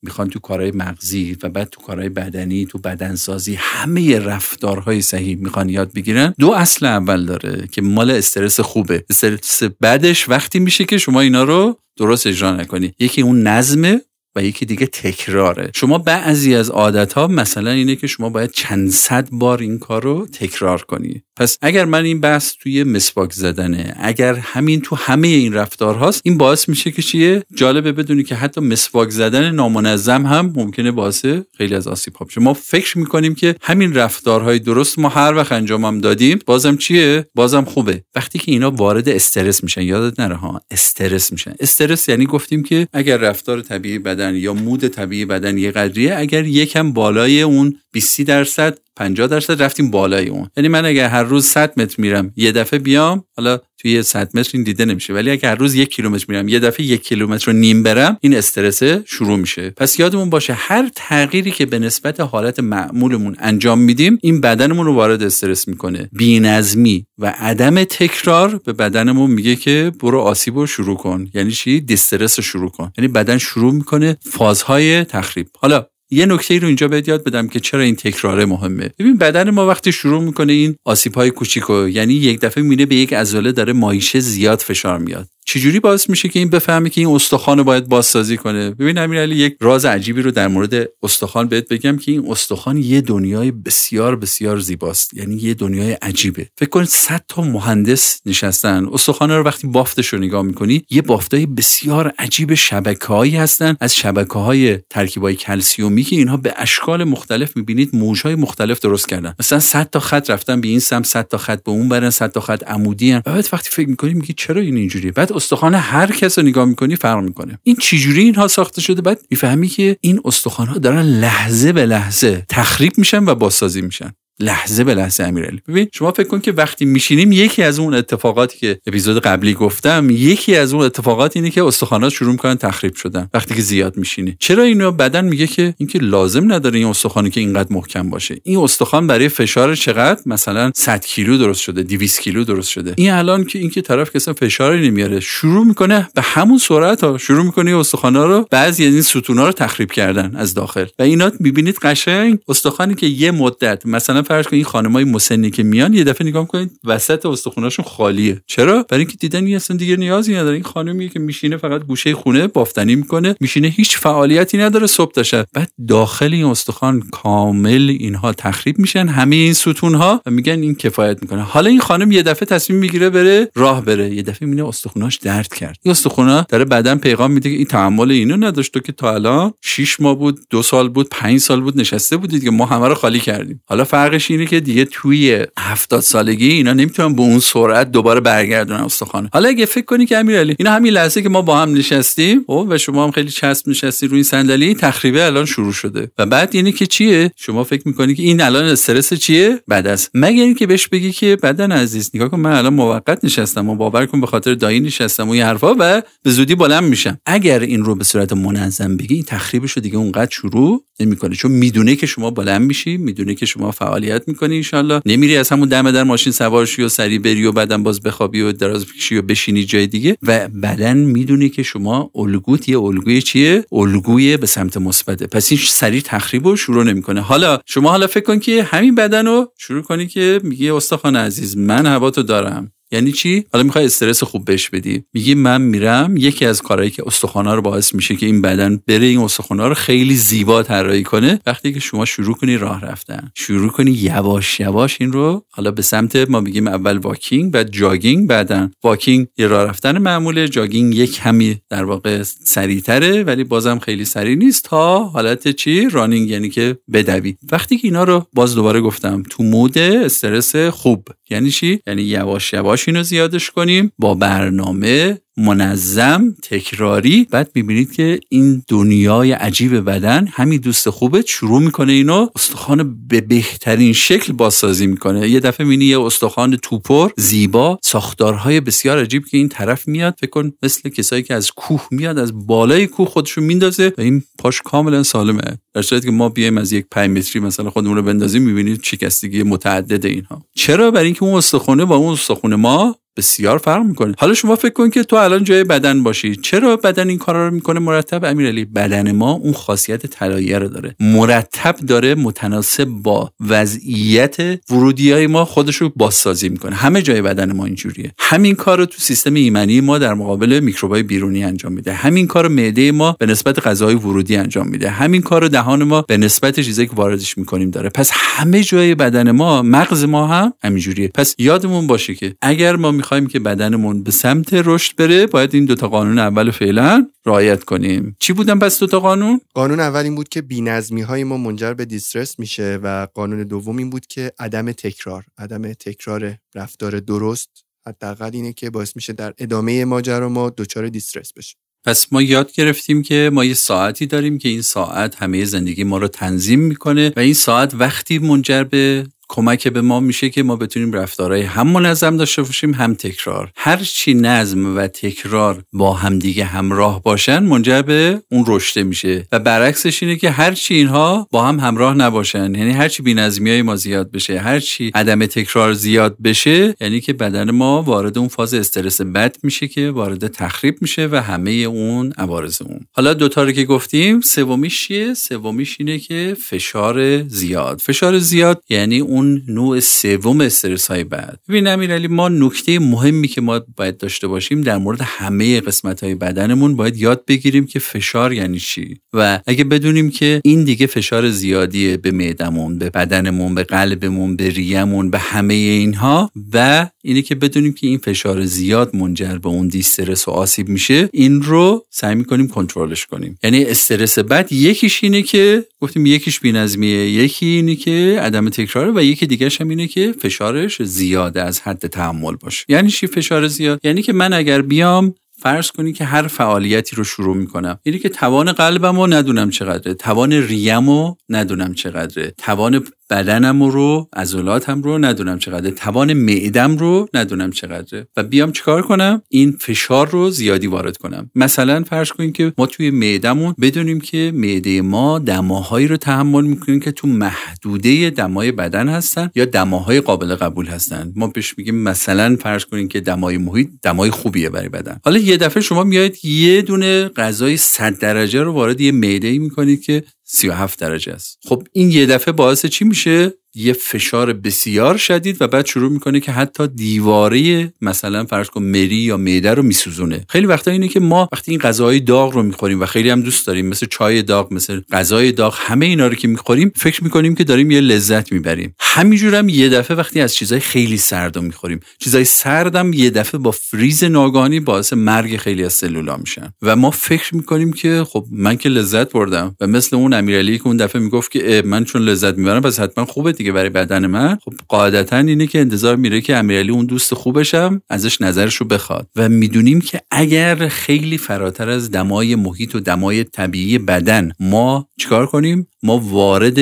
می‌خوان تو کارهای مغزی و بعد تو کارهای بدنی تو بدنسازی همه رفتارهای صحیح می‌خوان یاد بگیرن. دو اصل اول داره که مال استرس خوبه. استرس بعدش وقتی میشه که شما اینا رو درست اجرا نکنی. یکی اون نظمه و یکی دیگه تکراره. شما بعضی از عادت ها مثلا اینه که شما باید چند صد بار این کار رو تکرار کنی. پس اگر من این بحث توی مسواک زدنه اگر همین تو همه این رفتار هاست این باعث میشه که چیه؟ جالبه بدونی که حتی مسواک زدن نامنظم هم ممکنه باعث خیلی از آسیب ها ما فکر می‌کنیم که همین رفتارهای درست ما هر وقت انجامم دادیم بازم چیه؟ بازم خوبه. وقتی که اینا وارد استرس میشن یادت نره ها استرس میشن. استرس یعنی گفتیم که اگر رفتار طبیعی بدن یا مود طبیعی بدن یه قدریه اگر یکم بالای اون 20 درصد 50 درصد رفتیم بالای اون. یعنی من اگر هر روز 100 متر میرم یه دفعه بیام حالا توی 100 متر این دیده نمیشه. ولی اگر هر روز یک کیلومتر میرم یه دفعه یک کیلومتر رو نیم برم این استرس شروع میشه. پس یادمون باشه هر تغییری که به نسبت حالت معمولمون انجام میدیم این بدنمون رو وارد استرس می‌کنه. بی‌نظمی و عدم تکرار به بدنمون میگه که برو آسیب رو شروع کن. یعنی چی؟ دیسترس رو شروع کن. یعنی بدن شروع می‌کنه فازهای تخریب. حالا یه نکته رو اینجا بهت یاد بدم که چرا این تکراره مهمه. ببین بدن ما وقتی شروع می‌کنه این آسیب های کوچیکو یعنی یک دفعه میره به یک عضله داره مایشه زیاد فشار میاد. چجوری باعث میشه که این بفهمه که این استخوان باید بازسازی کنه؟ ببین امیرعلی یک راز عجیبی رو در مورد استخوان بهت بگم که این استخوان یه دنیای بسیار بسیار زیباست. یعنی یه دنیای عجیبه. فکر کن 100 تا مهندس نشستن. استخوان رو وقتی بافتش رو نگاه می‌کنی یه بافتای بسیار عجیب شبکه‌هایی هستن. از شبکه‌های ترکیبای کلسیومی که اینها به اشکال مختلف می‌بینید موجهای مختلف درست کردن. مثلا 100 تا خط رفتن به این سم 100 تا خط به اون برن 100 تا خط عمودی و بعد وقتی فکر می‌کنی میگی چرا این اینجوریه؟ بعد استخوان هر کس رو نگاه می‌کنی فرق می‌کنه. این چجوری اینها ساخته شده؟ بعد می‌فهمی که این استخوان ها دارن لحظه به لحظه تخریب میشن و بازسازی میشن. لحظه به لحظه امیرعلی. ببین شما فکر کن که وقتی میشینیم یکی از اون اتفاقاتی که اپیزود قبلی گفتم یکی از اون اتفاقات اینه که استخوانات شروع می‌کنن تخریب شدن. وقتی که زیاد میشینی. چرا اینو بدن میگه که اینکه لازم نداره این استخوانی که اینقدر محکم باشه؟ این استخوان برای فشار چقدر؟ مثلا 100 کیلو درست شده 200 کیلو درست شده. این الان که اینکه طرف که فشاری نمیاره شروع می‌کنه به همون سرعت ها شروع می‌کنه استخوانا رو بعضی از این ستونا رو تخریب کردن از داخل. و اینا می‌بینید قشنگ استخوانی که یه مدت مثلا فرض کنید این خانمای مسنی که میان یه دفعه نگاه کنید وسط استخوناشون خالیه. چرا؟ برای اینکه دیدن این اصلا دیگه نیازی نداره. این خانمی که میشینه فقط گوشه خونه بافتنی می‌کنه میشینه هیچ فعالیتی نداره صبح تا شب. بعد داخل این استخوان کامل اینها تخریب میشن همه این ستون ها و میگن این کفایت می‌کنه. حالا این خانم یه دفعه تصمیم می‌گیره بره راه بره. یه دفعه می‌بینه استخوناش درد کرد. این استخونا داره بدن پیغام میده که این تحمل اینو نداشت. تو که تا الان 6 ماه بود دو سال بود 5 سال بود نشسته بودید که ما همه رو خالی کردیم. حالا فرقش اینه که دیگه توی 70 سالگی اینا نمی‌تونن به اون سرعت دوباره برگردونن استخوان حالا اگه فکر کنی که امیرعلی اینا همین لحظه که ما با هم نشستیم او و شما هم خیلی چسب نشستی روی صندلی تخریبه الان شروع شده. و بعد اینه که چیه؟ شما فکر می‌کنی که این الان استرس چیه؟ بعد از. مگر اینکه بهش بگی که بدن عزیز نگاه کن من الان موقت نشستم و باور کن به خاطر دایی نشستم و این حرفا و به زودی بلند میشم. اگر این رو به صورت منظم بگی این تخریبش دیگه اونقدر شروع نمی‌کنه چون می‌دونه که شما بلند میشی می‌دونه که شما فعالیت می‌کنی انشالله نمیری از همون دم در ماشین سوار شی و سری بری و بعدم باز بخوابی و دراز بکشی و بشینی جای دیگه. و بدن می‌دونه که شما الگوت یه الگوی چیه؟ الگوی به سمت مثبته. پس این سری تخریب رو شروع نمی‌کنه. حالا شما حالا فکر کن که همین بدن رو شروع کنی که میگه استخوان عزیز من هوا تو دارم. یعنی چی؟ حالا می‌خوای استرس خوب بهش بدی. میگی من میرم یکی از کارهایی که استخوانا رو باعث میشه که این بدن بره این استخوانا رو خیلی زیبا طراحی کنه وقتی که شما شروع کنی راه رفتن. شروع کنی یواش یواش این رو حالا به سمت ما میگیم اول walking بعد jogging بعدن. walking یه راه رفتن معموله jogging یک کمی در واقع سریعتره ولی بازم خیلی سریع نیست تا حالت چی؟ running یعنی که بدوی. وقتی که اینا رو باز دوباره گفتم تو mode استرس خوب. یعنی چی؟ یعنی یواش یواش اینو زیادش کنیم. با برنامه منظم تکراری. بعد می‌بینید که این دنیای عجیب بدن همین دوست خوبه شروع می‌کنه اینو استخوان به بهترین شکل بازسازی می‌کنه. یه دفعه می‌بینی یه استخوان توپر زیبا ساختارهای بسیار عجیب که این طرف میاد فکر کن مثل کسایی که از کوه میاد از بالای کوه خودشو میندازه و این پاش کاملا سالمه. در صورتی که ما بیایم از یک 5 متری مثلا خودمون رو بندازیم می‌بینید شکستگی متعدد اینها. چرا؟ برای اینکه اون استخونه با اون استخون ما بسیار فرق می‌کنه. حالا شما فکر کن که تو الان جای بدن باشی. چرا بدن این کارا رو می‌کنه؟ مرتب امیرعلی بدن ما اون خاصیت طلاییه رو داره. مرتب داره متناسب با وضعیت ورودی های ما خودش رو بازسازی می‌کنه. همه جای بدن ما اینجوریه. همین کار رو تو سیستم ایمنی ما در مقابل میکروبای بیرونی انجام میده. همین کار معده ما به نسبت غذای ورودی انجام میده. همین کار رو دهان ما به نسبت چیزایی که واردش می‌کنیم داره. پس همه جای بدن ما مغز ما هم همینجوریه. پس یادمون باشه که اگر ما می‌خوایم که بدنمون به سمت رشد بره باید این دوتا قانون اول فعلا رعایت کنیم. چی بودن پس دوتا قانون؟ قانون اول این بود که بینظمی های ما منجر به دیسترس میشه و قانون دوم این بود که عدم تکرار. عدم تکرار رفتار درست حداقل اینه که باعث میشه در ادامه ماجرا ما دچار دیسترس بشیم. پس ما یاد گرفتیم که ما یه ساعتی داریم که این ساعت همه زندگی ما رو تنظیم می‌کنه و این ساعت وقتی منجر به کمک به ما میشه که ما بتونیم رفتارهای هم منظم داشته باشیم هم تکرار. هر چی نظم و تکرار با همدیگه همراه باشن منجر به اون رشته میشه. و برعکسش اینه که هر چی اینها با هم همراه نباشن. یعنی هر چی بی‌نظمی های ما زیاد بشه هر چی عدم تکرار زیاد بشه یعنی که بدن ما وارد اون فاز استرس بد میشه که وارد تخریب میشه و همه اون عوارض اون. حالا دوتا رو که گفتیم سومیش چیه؟ سومیش اینه که فشار زیاد. فشار زیاد یعنی نوع سوم استرس های بعد. ببین امیرعلی ما نکته مهمی که ما باید داشته باشیم در مورد همه قسمت های بدنمون باید یاد بگیریم که فشار یعنی چی؟ و اگه بدونیم که این دیگه فشار زیادیه به معدمون به بدنمون به قلبمون به ریمون به همه اینها و اینه که بدونیم که این فشار زیاد منجر به اون دیسترس و آسیب میشه این رو سعی می‌کنیم کنترلش کنیم. یعنی استرس بد یکیش اینه که گفتیم یکیش بی‌نظمیه یکی اینه که عدم تکراره و یکی دیگه هم اینه که فشارش زیاده از حد تحمل باشه. یعنی چی فشار زیاد؟ یعنی که من اگر بیام فرض کنی که هر فعالیتی رو شروع می‌کنم. اینی که توان قلبم رو ندونم چقدره توان ریم رو ندونم چقدره توان بدنم رو عضلاتم رو ندونم چقدره توان معدم رو ندونم چقدره. و بیام چیکار کنم؟ این فشار رو زیادی وارد کنم. مثلا فرض کنیم که ما توی معدمون بدونیم که معده ما دماهایی رو تحمل می‌کنیم که تو محدوده دمای بدن هستن یا دماهای قابل قبول هستن. ما بهش میگیم مثلا فرض کنیم که دمای محیط دمای خوبیه برای بدن. حالا یه دفعه شما میاید یه دونه غذای 100 درجه رو وارد یه معده ای می‌کنید که 37 درجه است. خب این یه دفعه باعث چی میشه؟ یه فشار بسیار شدید و بعد شروع می‌کنه که حتی دیواره مثلا فرض کن مری یا معده رو میسوزونه. خیلی وقتا اینه که ما وقتی این غذاهای داغ رو می‌خوریم و خیلی هم دوست داریم مثل چای داغ مثل غذای داغ همه اینا رو که می‌خوریم فکر می‌کنیم که داریم یه لذت می‌بریم. همینجور هم یه دفعه وقتی از چیزای خیلی سرد می‌خوریم. چیزای سردم یه دفعه با فریز ناگهانی باعث مرگ خیلی از سلولا میشن. و ما فکر می‌کنیم که خب من که لذت بردم و مثل اون امیرعلی که اون دفعه می‌گفت که من چون لذت می‌برم پس حتما خوبه برای بدن من. خب قاعدتا اینه که انتظار میره که امیرعلی اون دوست خوبشم ازش نظرش رو بخواد. و می‌دونیم که اگر خیلی فراتر از دمای محیط و دمای طبیعی بدن ما چیکار کنیم؟ ما وارد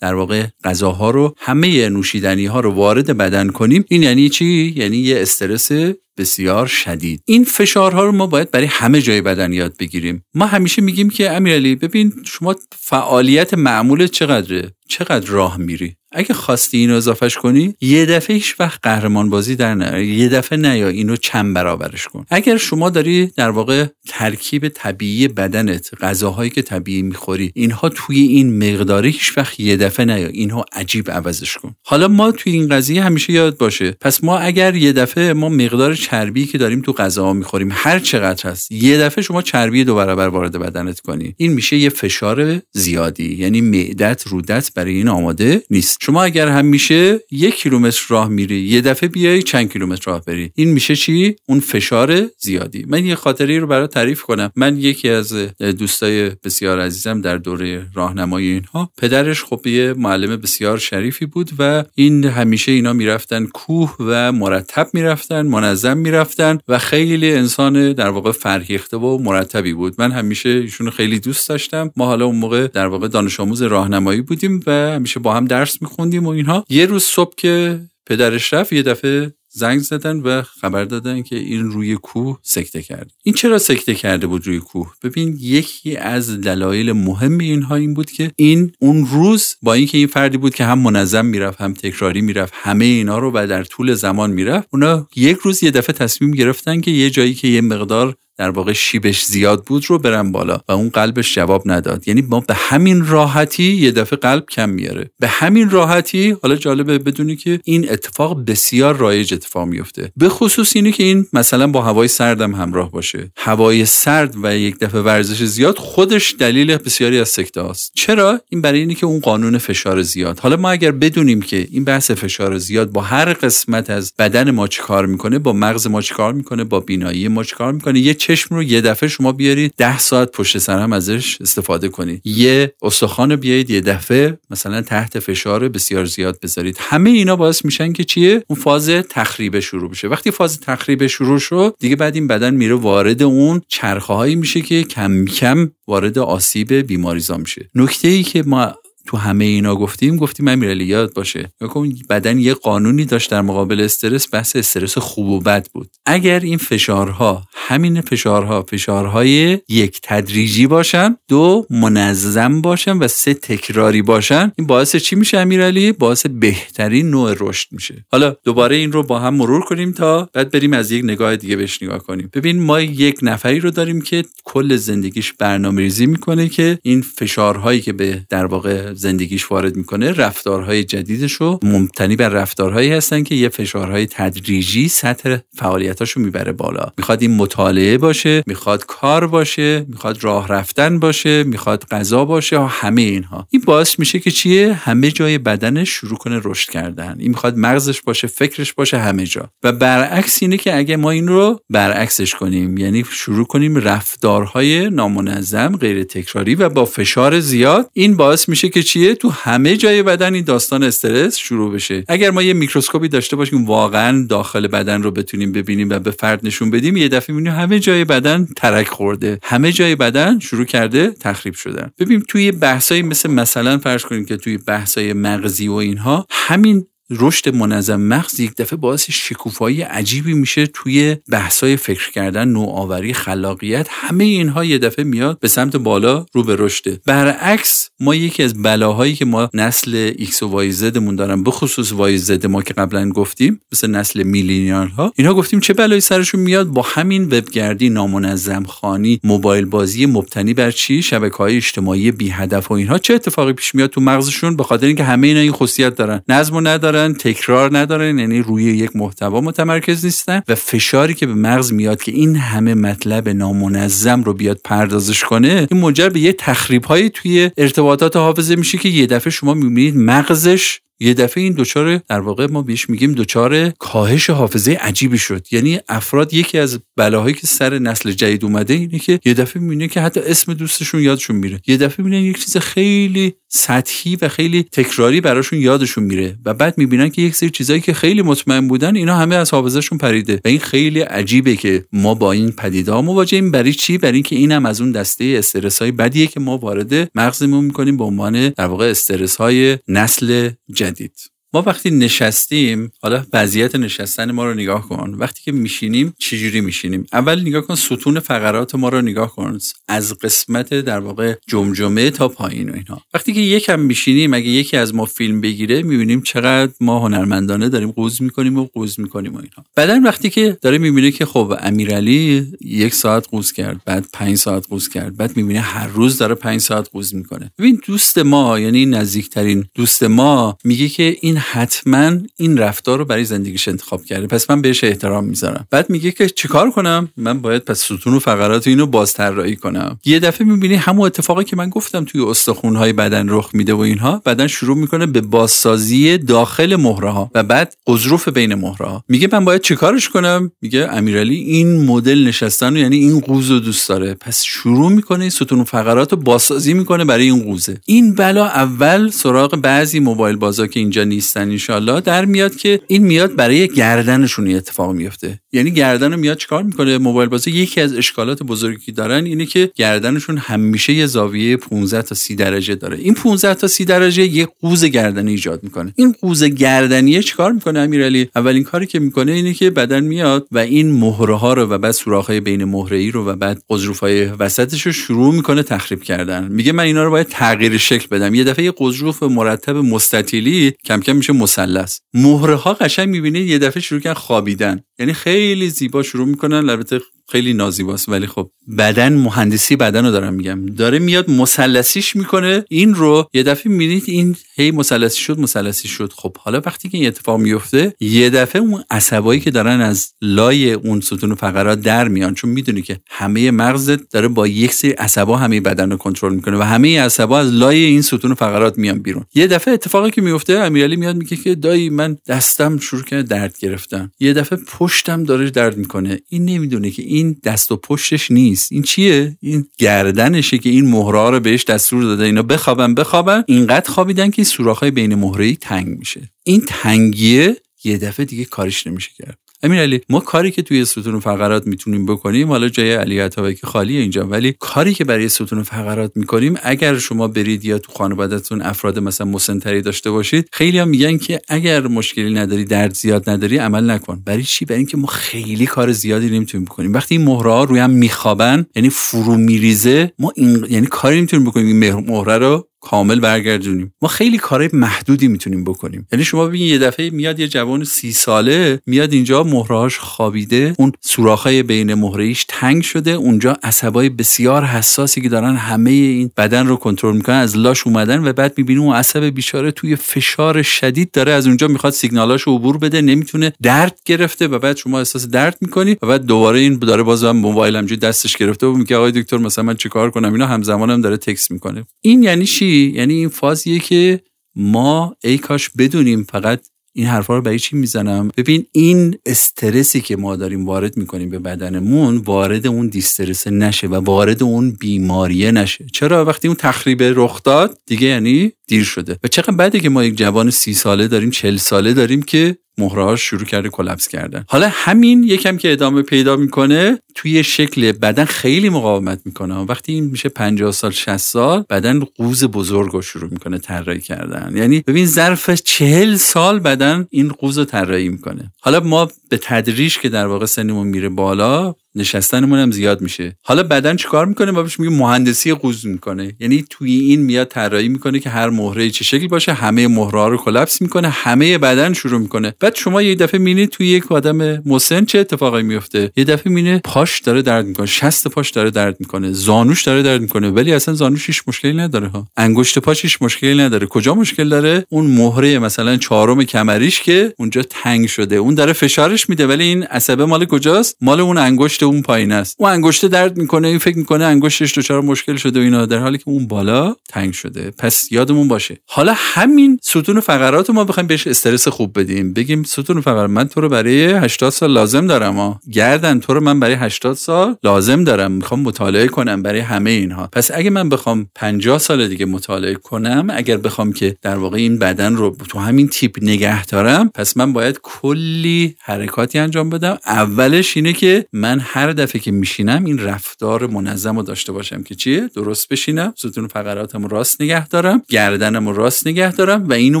در واقع غذاها رو همه نوشیدنی ها رو وارد بدن کنیم. این یعنی چی؟ یعنی یه استرس بسیار شدید. این فشارها رو ما باید برای همه جای بدن یاد بگیریم. ما همیشه میگیم که امیرعلی ببین شما فعالیت معمول چقدره؟ چقدر راه میری؟ اگه خواستی اینو اضافهش کنی یه دفعه هیچ وقت قهرمان بازی در نه یه دفعه نیا اینو چند برابرش کن. اگر شما داری در واقع ترکیب طبیعی بدنت غذاهایی که طبیعی می‌خوری اینها توی این مقداری هیچ وقت یه دفعه نیا اینها عجیب عوضش کن. حالا ما توی این قضیه همیشه یاد باشه. پس ما اگر یه دفعه ما مقدار چربی که داریم تو غذاها می‌خوریم هر چقدر هست یه دفعه شما چربی دو برابر وارد بدنت کنی. این میشه یه فشار زیادی یعنی معدت رودت برای این آماده نیست. شما اگر هم میشه یک کیلومتر راه میری یه دفعه بیای چند کیلومتر راه بری. این میشه چی؟ اون فشار زیادی. من یه خاطره رو برای تعریف کنم. من یکی از دوستای بسیار عزیزم در دوره راهنمایی اینها. پدرش خب یه معلم بسیار شریفی بود و این همیشه اینا می‌رفتن کوه و مرتب می‌رفتن منظم می‌رفتن و خیلی انسان در واقع فرهیخته و مرتبی بود. من همیشه ایشونو خیلی دوست داشتم. ما حالا اون موقع در واقع دانش آموز راهنمایی بودیم و همیشه با هم درس میخوندیم و اینها. یه روز صبح که پدرش رفت یه دفعه زنگ زدن و خبر دادن که این روی کوه سکته کرد. این چرا سکته کرده بود روی کوه؟ ببین یکی از دلایل مهم اینها این بود که این اون روز با اینکه این فردی بود که هم منظم می‌رفت هم تکراری می‌رفت همه اینا رو و در طول زمان می‌رفت اونا یک روز یه دفعه تصمیم گرفتن که یه جایی که یه مقدار در واقع شیبش زیاد بود رو برن بالا و اون قلبش جواب نداد. یعنی ما به همین راحتی یه دفعه قلب کم میاره به همین راحتی حالا جالبه بدونی که این اتفاق بسیار رایج اتفاق میفته به خصوص اینه که این مثلا با هوای سردم همراه باشه. هوای سرد و یک دفعه ورزش زیاد خودش دلیل بسیاری از سکته است چرا؟ این برای اینه که اون قانون فشار زیاد. حالا ما اگر بدونیم که این بحث فشار زیاد با هر قسمت از بدن ما چیکار می‌کنه با مغز ما چیکار می‌کنه با بینایی ما چیکار می‌کنه یه چشم رو یه دفعه شما بیارید ده ساعت پشت سر هم ازش استفاده کنید. یه استخوان بیایید یه دفعه مثلا تحت فشار بسیار زیاد بذارید. همه اینا باعث میشن که چیه؟ اون فاز تخریب شروع بشه وقتی فاز تخریب شروع شد دیگه بعد این بدن میره وارد اون چرخه هایی میشه که کم کم وارد آسیب بیماریزا میشه. نکته ای که ما تو همه اینا گفتیم گفتیم امیرعلی یاد باشه. کن بدن یه قانونی داشت در مقابل استرس بحث استرس خوب و بد بود. اگر این فشارها همین فشارها فشارهای یک تدریجی باشن دو منظم باشن و سه تکراری باشن این باعث چی میشه امیرعلی باعث بهترین نوع رشد میشه. حالا دوباره این رو با هم مرور کنیم تا بعد بریم از یک نگاه دیگه بهش نگاه کنیم. ببین ما یک نفری رو داریم که کل زندگیش برنامه‌ریزی می‌کنه که این فشارهایی که به در واقع زندگیش وارد می‌کنه رفتارهای جدیدش رو ممتنی بر رفتارهایی هستن که یه فشارهای تدریجی سطح فعالیتاشو می‌بره بالا. می‌خواد این مطالعه باشه می‌خواد کار باشه می‌خواد راه رفتن باشه می‌خواد غذا باشه و همه اینها. این باعث میشه که چیه؟ همه جای بدنش شروع کنه رشد کردن. این می‌خواد مغزش باشه فکرش باشه همه جا. و برعکس اینه که اگه ما این رو برعکسش کنیم یعنی شروع کنیم رفتارهای نامنظم غیر تکراری و با فشار زیاد این باعث میشه که چیه؟ تو همه جای بدن این داستان استرس شروع بشه. اگر ما یه میکروسکوپی داشته باشیم واقعا داخل بدن رو بتونیم ببینیم و به فرد نشون بدیم یه دفعه می‌بینیم همه جای بدن ترک خورده. همه جای بدن شروع کرده تخریب شدن. ببینیم توی بحثایی مثل مثلا فرض کنیم که توی بحثای مغزی و اینها همین رشد منظم مغز یک دفعه باعث شکوفایی عجیبی میشه توی بحثای فکر کردن نوآوری خلاقیت همه اینها یه دفعه میاد به سمت بالا رو به رشده برعکس ما یکی از بلاهایی که ما نسل ایکس و وای زدمون دارن به خصوص Y Z ما که قبلا گفتیم مثل نسل millennial ها اینها گفتیم چه بلایی سرشون میاد؟ با همین وبگردی نامنظم خوانی موبایل بازی مبتنی بر چی؟ شبکه های اجتماعی بی هدف و اینها چه اتفاقی پیش میاد تو مغزشون؟ به خاطر اینکه همه اینا این خاصیت دارن. نظم و ندارن. تکرار ندارن یعنی روی یک محتوا متمرکز نیستن و فشاری که به مغز میاد که این همه مطلب نامنظم رو بیاد پردازش کنه این منجر به یه تخریب هایی توی ارتباطات حافظه میشه که یه دفعه شما می‌بینید مغزش یه دفعه این دچار در واقع ما بهش میگیم دچار کاهش حافظه عجیبی شد. یعنی افراد یکی از بلاهایی که سر نسل جدید اومده اینه که یه دفعه می‌بینه که حتی اسم دوستشون یادشون میره. یه دفعه می‌بینن یک چیز خیلی سطحی و خیلی تکراری براشون یادشون میره و بعد می‌بینن که یک سری چیزایی که خیلی مطمئن بودن اینا همه از حافظهشون پریده. و این خیلی عجیبه که ما با این پدیده ها مواجهیم برای چی؟ برای اینکه اینم از اون دسته استرس های بدیه که ما وارد مغزمون می‌کنیم به عنوان در واقع استرس های نسل جدید. Bandit. ما وقتی نشستیم حالا وضعیت نشستن ما رو نگاه کن. وقتی که میشینیم چجوری میشینیم؟ اول نگاه کن ستون فقرات ما رو نگاه کن. از قسمت در واقع جمجمه تا پایین و اینها وقتی که یکم میشینیم اگه یکی از ما فیلم بگیره می‌بینیم چقدر ما هنرمندانه داریم قوز می‌کنیم و قوز می‌کنیم و اینها بعدا وقتی که داره می‌بینه که خب امیرعلی یک ساعت قوز کرد بعد پنج ساعت قوز کرد بعد می‌بینه هر روز داره پنج ساعت قوز می‌کنه. ببین دوست ما یعنی نزدیکترین دوست ما میگه که این حتما این رفتار رو برای زندگیش انتخاب کرده. پس من بهش احترام می‌ذارم. بعد میگه که چیکار کنم؟ من باید پس ستون و فقرات اینو بازطراحی کنم. یه دفعه می‌بینی همون اتفاقی که من گفتم توی استخونهای بدن رخ میده و اینها بدن شروع می‌کنه به بازسازی داخل مهره ها و بعد قضروف بین مهره ها میگه من باید چیکارش کنم؟ میگه امیرعلی این مدل نشستن یعنی این قوز رو دوست داره. پس شروع می‌کنه ستون و فقرات رو بازسازی می‌کنه برای این قوزه. این بلا اول سراغ بعضی موبایل بازا که اینجا نیست. نیستن انشالله در میاد که این میاد برای گردنشون اتفاق میفته. یعنی گردن رو میاد چیکار می‌کنه؟ موبایل بازی یکی از اشکالات بزرگی که دارن اینه که گردنشون همیشه یه زاویه 15 تا 30 درجه داره. این 15 تا 30 درجه یه قوز گردنی ایجاد می‌کنه. این قوز گردنیه چیکار می‌کنه امیرعلی؟ اولین کاری که می‌کنه اینه که بدن میاد و این مهره ها رو و بعد سوراخ های بین مهره ای رو و بعد قزروف های وسطش رو شروع می‌کنه تخریب کردن. میگه من اینا رو باید تغییر شکل بدم. یه دفعه یه قزروف مرتب مستطیلی کم کم میشه مثلث. مهره ها قشنگ می‌بینید یه دفعه شروع کردن خوابیدن. یعنی خیلی زیبا شروع می‌کنن. البته خیلی نازیباست ولی خب بدن مهندسی بدن رو دارم میگم. داره میاد مثلثیش می‌کنه. این رو یه دفعه می‌بینید این هی مثلثی شد مثلثی شد. خب حالا وقتی که این اتفاق میفته یه دفعه اون عصبایی که دارن از لای اون ستون فقرات در میان چون می‌دونی که همه مغزت داره با یک سری عصبا همه بدن رو کنترل می‌کنه و همه عصبا از لای این ستون فقرات میان بیرون. یه دفعه اتفاقی که میفته امیرعلی میاد میگه که دایی من دستم شروع کرده درد گرفتم یه دفعه پشتم داره درد می‌کنه. این نمی‌دونه که این دست و پشتش نیست. این چیه؟ این گردنشه که این مهره رو بهش دستور داده. اینا بخوابن بخوابن. اینقدر خوابیدن که سوراخ‌های بین مهره تنگ میشه. این تنگیه یه دفعه دیگه کارش نمیشه کرد. امین علی ما کاری که توی ستون فقرات می‌تونیم بکنیم حالا جای علی عطاوی که خالیه اینجا ولی کاری که برای ستون فقرات می‌کنیم اگر شما برید یا تو خانوادهتون افراد مثلا مسنتری داشته باشید خیلی هم میگن که اگر مشکلی نداری درد زیاد نداری عمل نکن. برای چی؟ برای اینکه ما خیلی کار زیادی نمی‌تونیم بکنیم. وقتی این مهره ها روی هم میخوابن یعنی فرو میریزه ما این یعنی کاری نمی‌تونیم بکنیم این مهره رو کامل برگردونیم. ما خیلی کارهای محدودی می‌تونیم بکنیم. یعنی شما ببین یه دفعه میاد یه جوان سی ساله میاد اینجا مهرهاش خوابیده اون سوراخهای بین مهرهیش تنگ شده اونجا عصبای بسیار حساسی که دارن همه این بدن رو کنترل می‌کنن از لاش اومدن و بعد می‌بینی اون عصب بیچاره توی فشار شدید داره از اونجا می‌خواد سیگنالاش عبور بده نمی‌تونه درد گرفته و بعد شما احساس درد می‌کنی و بعد دوباره این داره باز هم موبایل دستش گرفته و میگه آقای دکتر مثلا من چیکار کنم؟ اینا همزمان هم داره تکس می‌کنه. این یعنی چی؟ یعنی این فازیه که ما ای کاش بدونیم فقط این حرفا رو برای چی می‌زنم؟ ببین این استرسی که ما داریم وارد می‌کنیم به بدنمون وارد اون دیسترس نشه و وارد اون بیماریه نشه. چرا؟ وقتی اون تخریب رخ داد دیگه یعنی دیر شده. و چقدر بعدی که ما یک جوان سی ساله داریم چل ساله داریم که مهرهاش شروع کرده کلپس کردن. حالا همین یکم که ادامه پیدا می‌کنه توی شکل بدن خیلی مقاومت می‌کنه. وقتی این میشه 50 سال 60 سال بدن قوز بزرگ رو شروع می‌کنه طراحی کردن. یعنی ببین ظرف چهل سال بدن این قوز رو طراحی می‌کنه. حالا ما به تدریج که در واقع سنمون میره بالا نشستنمون هم زیاد میشه. حالا بدن چیکار می‌کنه؟ ما میگیم مهندسی قوز می‌کنه. یعنی توی این میاد طراحی می‌کنه که هر مهره چه شکل باشه همه مهره رو کلاپس می‌کنه همه بدن شروع می‌کنه. بعد شما یه دفعه می‌بینید توی یک آدم مسن چه اتفاقی میفته یه دفعه می‌بینه پاش داره درد می‌کنه شست پاش داره درد می‌کنه زانوش داره درد می‌کنه. ولی اصلا زانوش هیچ مشکلی نداره ها. انگشت پاش هیچ مشکلی نداره. کجا مشکل داره؟ اون مهره مثلا چهارم کمریش که اونجا تنگ شده. اون داره فشارش میده ولی این عصبه مال کجاست؟ مال اون انگشت اون پایین است. اون انگشت درد می‌کنه این فکر می‌کنه انگشتش دچار مشکل شده و اینا. در حالی که اون بالا تنگ شده. پس یادمون باشه. حالا همین ستون فقرات ما بخوایم بهش استرس خوب بدیم. بگیم ستون فقرات من تو رو برای 80 سال لازم دارم ها. گردن تو رو من برای 80 سال لازم دارم. می‌خوام مطالعه کنم برای همه اینها. پس اگه من بخوام 50 سال دیگه مطالعه کنم اگر بخوام که در واقع این بدن رو تو همین تیپ نگه دارم پس من باید کلی حرکاتی انجام بدم. اولش اینه که من هر دفعه که میشینم این رفتار منظم رو داشته باشم که چیه؟ درست بشینم ستون فقراتم راست نگه دارم گردنم راست نگه دارم و اینو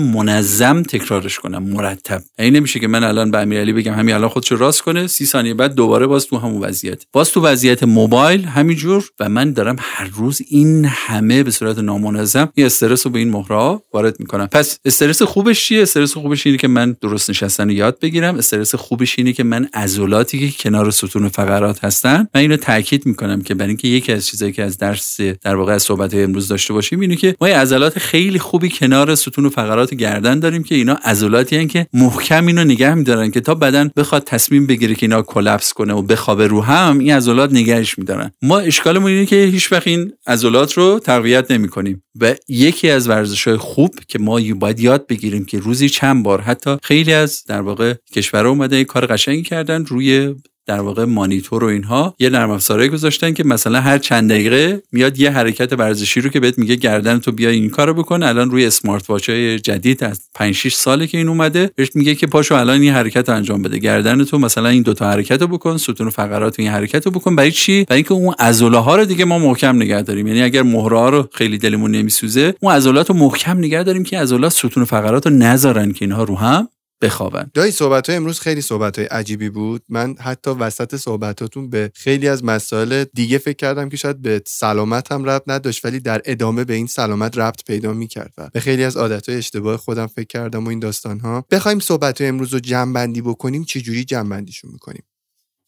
منظم تکرارش کنم مرتب. این نمیشه که من الان به امیرعلی بگم همین الان خودشو راست کنه سی ثانیه بعد دوباره باز تو همون وضعیت. باز تو وضعیت موبایل همینجور و من دارم هر روز این همه به صورت نامنظم این استرس رو به این مهره وارد می‌کنم. پس استرس خوبش چیه؟ استرس خوبش اینه که من درست نشستن یاد بگیرم. استرس خوبش اینه که من عضلاتی که کنار ستون فقرات هستن. من اینو تاکید می‌کنم که برای اینکه یکی از چیزایی که از درس در واقع از صحبت امروز داشته باشیم اینه که ما عضلات خیلی خوبی کنار ستون و فقرات گردن داریم که اینا عضلاتی هستن که محکم اینو نگه میدارن که تا بدن بخواد تصمیم بگیره که اینا کلپس کنه و بخوابه رو هم این عضلات نگهش میدارن. ما اشکالمون اینه که هیچ وقت این عضلات رو تقویت نمی‌کنیم و یکی از ورزش های خوب که ما باید یاد بگیریم که روزی چند بار حتی خیلی از در واقع کشورها اومده کار قشنگی کردن روی در واقع مانیتور و اینها یه نرم افزارهایی گذاشتن که مثلا هر چند دقیقه میاد یه حرکت ورزشی رو که بهت میگه گردن تو بیا این کارو بکن. الان روی اسمارت واچ های جدید از 5 6 ساله که این اومده بهش میگه که پاشو الان این حرکت انجام بده. گردن تو مثلا این دوتا حرکت رو بکن ستون فقرات این حرکت رو بکن. برای چی؟ برای اینکه اون عضله ها رو دیگه ما محکم نگه داریم. یعنی اگر مهره رو خیلی دلمون نمیسوزه اون عضلات رو محکم نگه داریم که عضلات ستون فقرات رو نذارن که اینها رو هم بخوابن. دایی صحبت های امروز خیلی صحبت های عجیبی بود. من حتی وسط صحبتاتون به خیلی از مسائل دیگه فکر کردم که شاید به سلامت هم ربط نداشت ولی در ادامه به این سلامت ربط پیدا می‌کرد و به خیلی از عادت های اشتباه خودم فکر کردم و این داستان ها بخوایم صحبت های امروز رو جمع بندی بکنیم چجوری جمع بندیشون می‌کنیم؟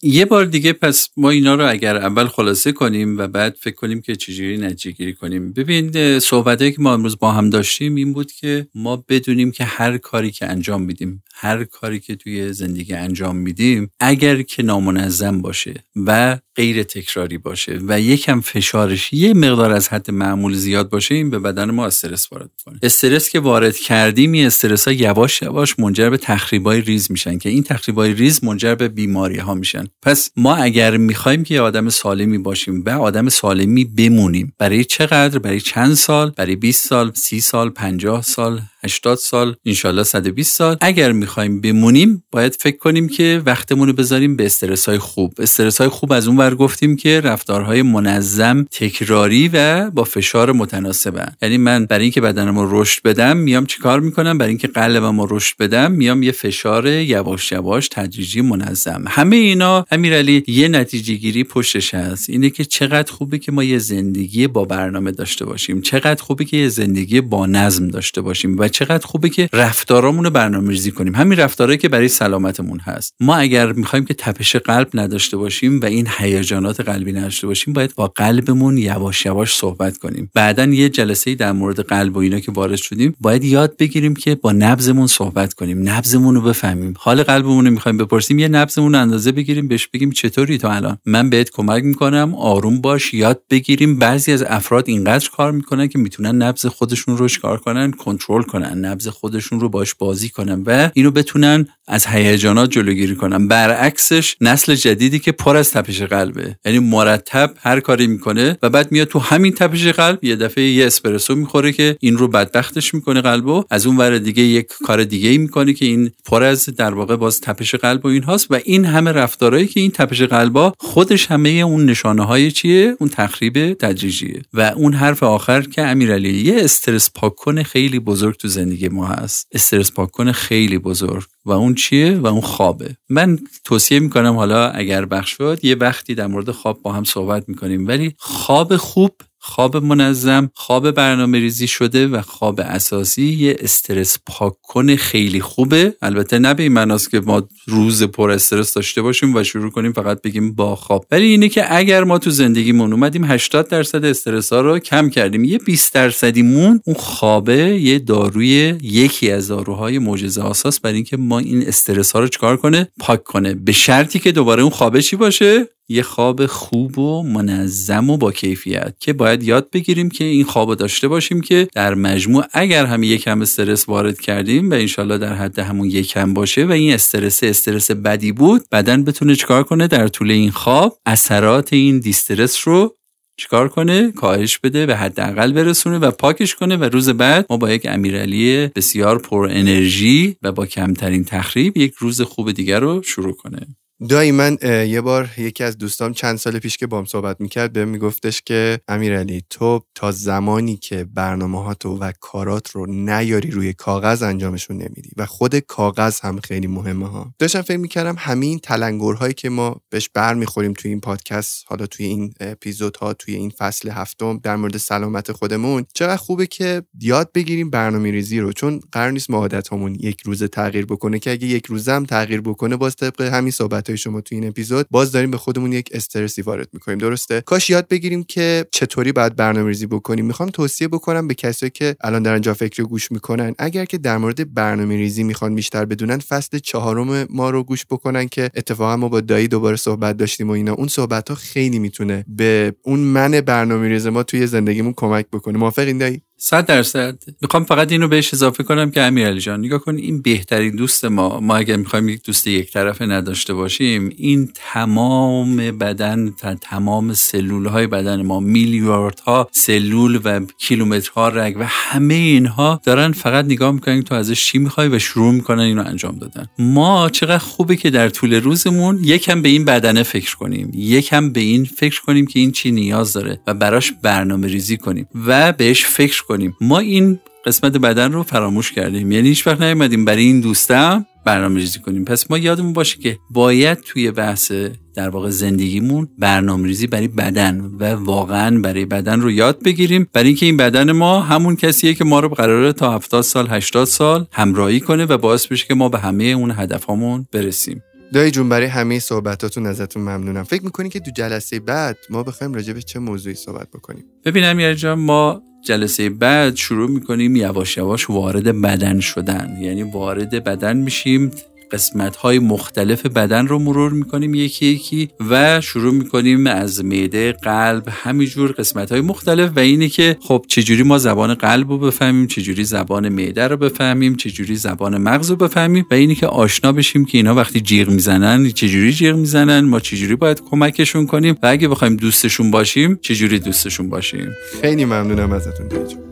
یه بار دیگه پس ما اینا رو اگر اول خلاصه کنیم و بعد فکر کنیم که چجوری نتیجه گیری کنیم. ببین صحبت که ما امروز با هم داشتیم این بود که ما بدونیم که هر کاری که انجام میدیم هر کاری که توی زندگی انجام میدیم اگر که نامنظم باشه و غیر تکراری باشه و یکم فشارش یه مقدار از حد معمول زیاد باشه این به بدن ما استرس وارد می‌کنه. استرس که وارد کردیم این استرس ها یواش یواش منجر به تخریبای ریز میشن که این تخریبای ریز منجر به بیماری ها میشن. پس ما اگر می‌خوایم که آدم سالمی باشیم و آدم سالمی بمونیم برای چقدر؟ برای چند سال؟ برای 20 سال؟ 30 سال؟ 50 سال؟ 80 سال انشالله 120 سال. اگر می‌خوایم بمونیم باید فکر کنیم که وقتمون رو بذاریم به استرس های خوب. استرس های خوب از اون ور گفتیم که رفتارهای منظم تکراری و با فشار متناسبن. یعنی من برای اینکه بدنم رو رشد بدم میام چیکار می‌کنم؟ برای اینکه قلبم رو رشد بدم میام یه فشار یواش یواش تدریجی منظم. همه اینا امیرعلی یه نتیجه گیری پشتش هست. اینه که چقدر خوبه که ما یه زندگی با برنامه داشته باشیم. چقدر خوبه که یه زندگی با نظم داشته باشیم و چقدر خوبه که رفتارامون رو برنامه‌ریزی کنیم. همین رفتارهایی که برای سلامتمون هست. ما اگر می‌خوایم که تپش قلب نداشته باشیم و این هیجانات قلبی نداشته باشیم باید با قلبمون یواش یواش صحبت کنیم. بعدا یه جلسه در مورد قلب و اینا که وارد شدیم باید یاد بگیریم که با نبزمون صحبت کنیم. نبزمون رو بفهمیم. حال قلبمون رو می‌خوایم بپرسیم یه نبزمون رو اندازه بگیریم بهش بگیم چطوری تو الان. من بهت کمک می‌کنم آروم باش یاد بگیریم. بعضی از افراد اینقدر کار می‌کنن که می‌تونن نبز خودشون رو کار کنن کنترل کنن نبز خودشون رو باش بازی کنن و اینو بتونن از هیجانات جلوگیری کنن. برعکسش نسل جدیدی که پر از تپش قلبه. یعنی مرتب هر کاری می‌کنه و بعد میاد تو همین تپش قلب یه دفعه یه اسپرسو می‌خوره که این رو بدبختش می‌کنه قلبو. از اون ور دیگه یک کار دیگه ای می‌کنه که این پر از در واقع باز تپش قلب و این هاست و این همه رفتارهایی که این تپش قلبا خودش همه اون نشانه های چیه؟ اون تخریب تدریجیه. و اون حرف آخر که امیرعلی یه استرس پاک کنه خیلی بزرگ تو زندگی ما هست. استرس پاک کنه خیلی بزرگ. و اون چیه؟ و اون خوابه. من توصیه می‌کنم حالا اگر بخش شد یه وقتی در مورد خواب با هم صحبت می‌کنیم. ولی خواب خوب خواب منظم خواب برنامه ریزی شده و خواب اساسی یه استرس پاک کنه خیلی خوبه. البته نه به این معناست که ما روز پر استرس داشته باشیم و شروع کنیم فقط بگیم با خواب. ولی اینه که اگر ما تو زندگیمون اومدیم 80 درصد استرس ها رو کم کردیم یه 20 درصدیمون اون خوابه یه داروی یکی از داروهای معجزه آساس برای اینکه ما این استرس ها رو چکار کنه؟ پاک کنه. به شرطی که دوباره اون خوابه چی باشه؟ یه خواب خوب و منظم و با کیفیت که باید یاد بگیریم که این خواب داشته باشیم که در مجموع اگر هم یکم استرس وارد کردیم و انشالله در حد همون یکم باشه و این استرس استرس بدی بود بدن بتونه چکار کنه در طول این خواب؟ اثرات این دیسترس رو چیکار کنه؟ کاهش بده به حداقل برسونه و پاکش کنه و روز بعد ما با یک امیرعلی بسیار پر انرژی و با کمترین تخریب یک روز خوب دیگر رو شروع کنه. دایی من یه بار یکی از دوستام چند سال پیش که بام صحبت می‌کرد بهم میگفتش که امیرعلی تو تا زمانی که برنامه ها تو و کارات رو نیاری روی کاغذ انجامشون نمیدی و خود کاغذ هم خیلی مهمه ها. داشتم فکر می‌کردم همین تلنگرهایی که ما بهش بر می‌خوریم توی این پادکست حالا توی این اپیزودها توی این فصل هفتم در مورد سلامت خودمون چقدر خوبه که یاد بگیریم برنامه ریزی رو. چون قرار نیست ما عادتمون یک روز تغییر بکنه که اگه یک روزم تغییر بکنه باز طبق همین صحبت شما تو این اپیزود باز داریم به خودمون یک استرسی وارد می‌کنیم درسته؟ کاش یاد بگیریم که چطوری باید برنامه‌ریزی بکنیم. می‌خوام توصیه بکنم به کسایی که الان دارن جا فکری گوش می‌کنن اگر که در مورد برنامه‌ریزی می‌خوان بیشتر بدونن فصل چهارم ما رو گوش بکنن که اتفاقا ما با دایی دوباره صحبت داشتیم و اینا. اون صحبت ها خیلی می‌تونه به اون من برنامه‌ریزی ما توی زندگیمون کمک بکنه. موافقین دایی؟ صد درصد. می‌خوام فقط اینو بهش اضافه کنم که امیرعلی جان نگاه کن این بهترین دوست ما ما اگر می‌خوایم یک دوست یک طرفه نداشته باشیم این تمام بدن و تمام سلول های بدن ما میلیاردها سلول و کیلومترها رگ و همه اینها دارن فقط نگاه می‌کنن تو ازش چی می‌خوای و شروع می‌کنن اینو انجام دادن. ما چقدر خوبه که در طول روزمون یکم به این بدنه فکر کنیم یکم به این فکر کنیم که این چی نیاز داره و براش برنامه ریزی کنیم و بهش فکر کنیم. ما این قسمت بدن رو فراموش کردیم. یعنی هیچ وقت نیومدیم برای این دوستم برنامه ریزی کنیم. پس ما یادمون باشه که باید توی بحث در واقع زندگیمون برنامه ریزی برای بدن و واقعا برای بدن رو یاد بگیریم. برای اینکه این بدن ما همون کسیه که ما رو قراره تا 70 سال 80 سال همراهی کنه و باعث بشه که ما به همه اون هدفهامون برسیم. دایی جون برای همه صحبتاتون ازتون ممنونم. فکر می‌کنی که تو جلسه بعد ما بخوایم راجع به چه موضوعی صحبت بکنیم؟ ببینم یه جان ما جلسه بعد شروع می‌کنیم یواش یواش وارد بدن شدن. یعنی وارد بدن میشیم قسمت های مختلف بدن رو مرور می‌کنیم یکی یکی و شروع می‌کنیم از معده قلب همینجور قسمت های مختلف و اینه که خب چجوری ما زبان قلب رو بفهمیم چجوری زبان معده رو بفهمیم چجوری زبان مغز رو بفهمیم و اینه که آشنا بشیم که اینا وقتی جیغ می‌زنن چجوری جیغ می‌زنن ما چجوری باید کمکشون کنیم و اگه بخوایم دوستشون باشیم چجوری دوستشون باشیم؟ خیلی ممنونم ازتون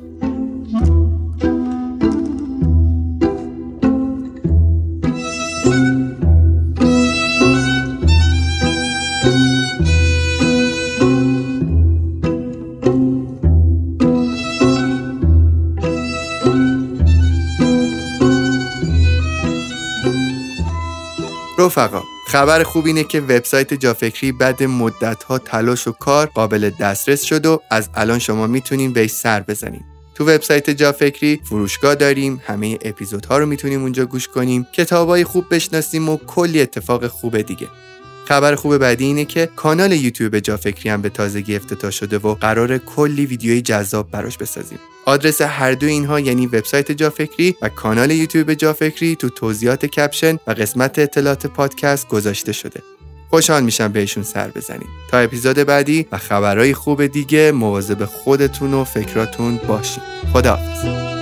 رفقا خبر خوب اینه که وبسایت جافکری بعد مدت ها تلاش و کار قابل دسترس شد و از الان شما می‌تونین بهش سر بزنین. تو وبسایت جافکری فروشگاه داریم همه اپیزودها رو می‌تونیم اونجا گوش کنیم کتابای خوب بشناسیم و کلی اتفاق خوب دیگه. خبر خوب بعدی اینه که کانال یوتیوب جافکری هم به تازگی افتتاح شده و قرار کلی ویدیوی جذاب براش بسازیم. آدرس هر دو اینها یعنی وبسایت جافکری و کانال یوتیوب جافکری تو توضیحات کپشن و قسمت اطلاعات پادکست گذاشته شده. خوشحال میشم بهشون سر بزنید تا اپیزود بعدی و خبرهای خوب دیگه مواظب خودتون و فکراتون باشید خداحافظ.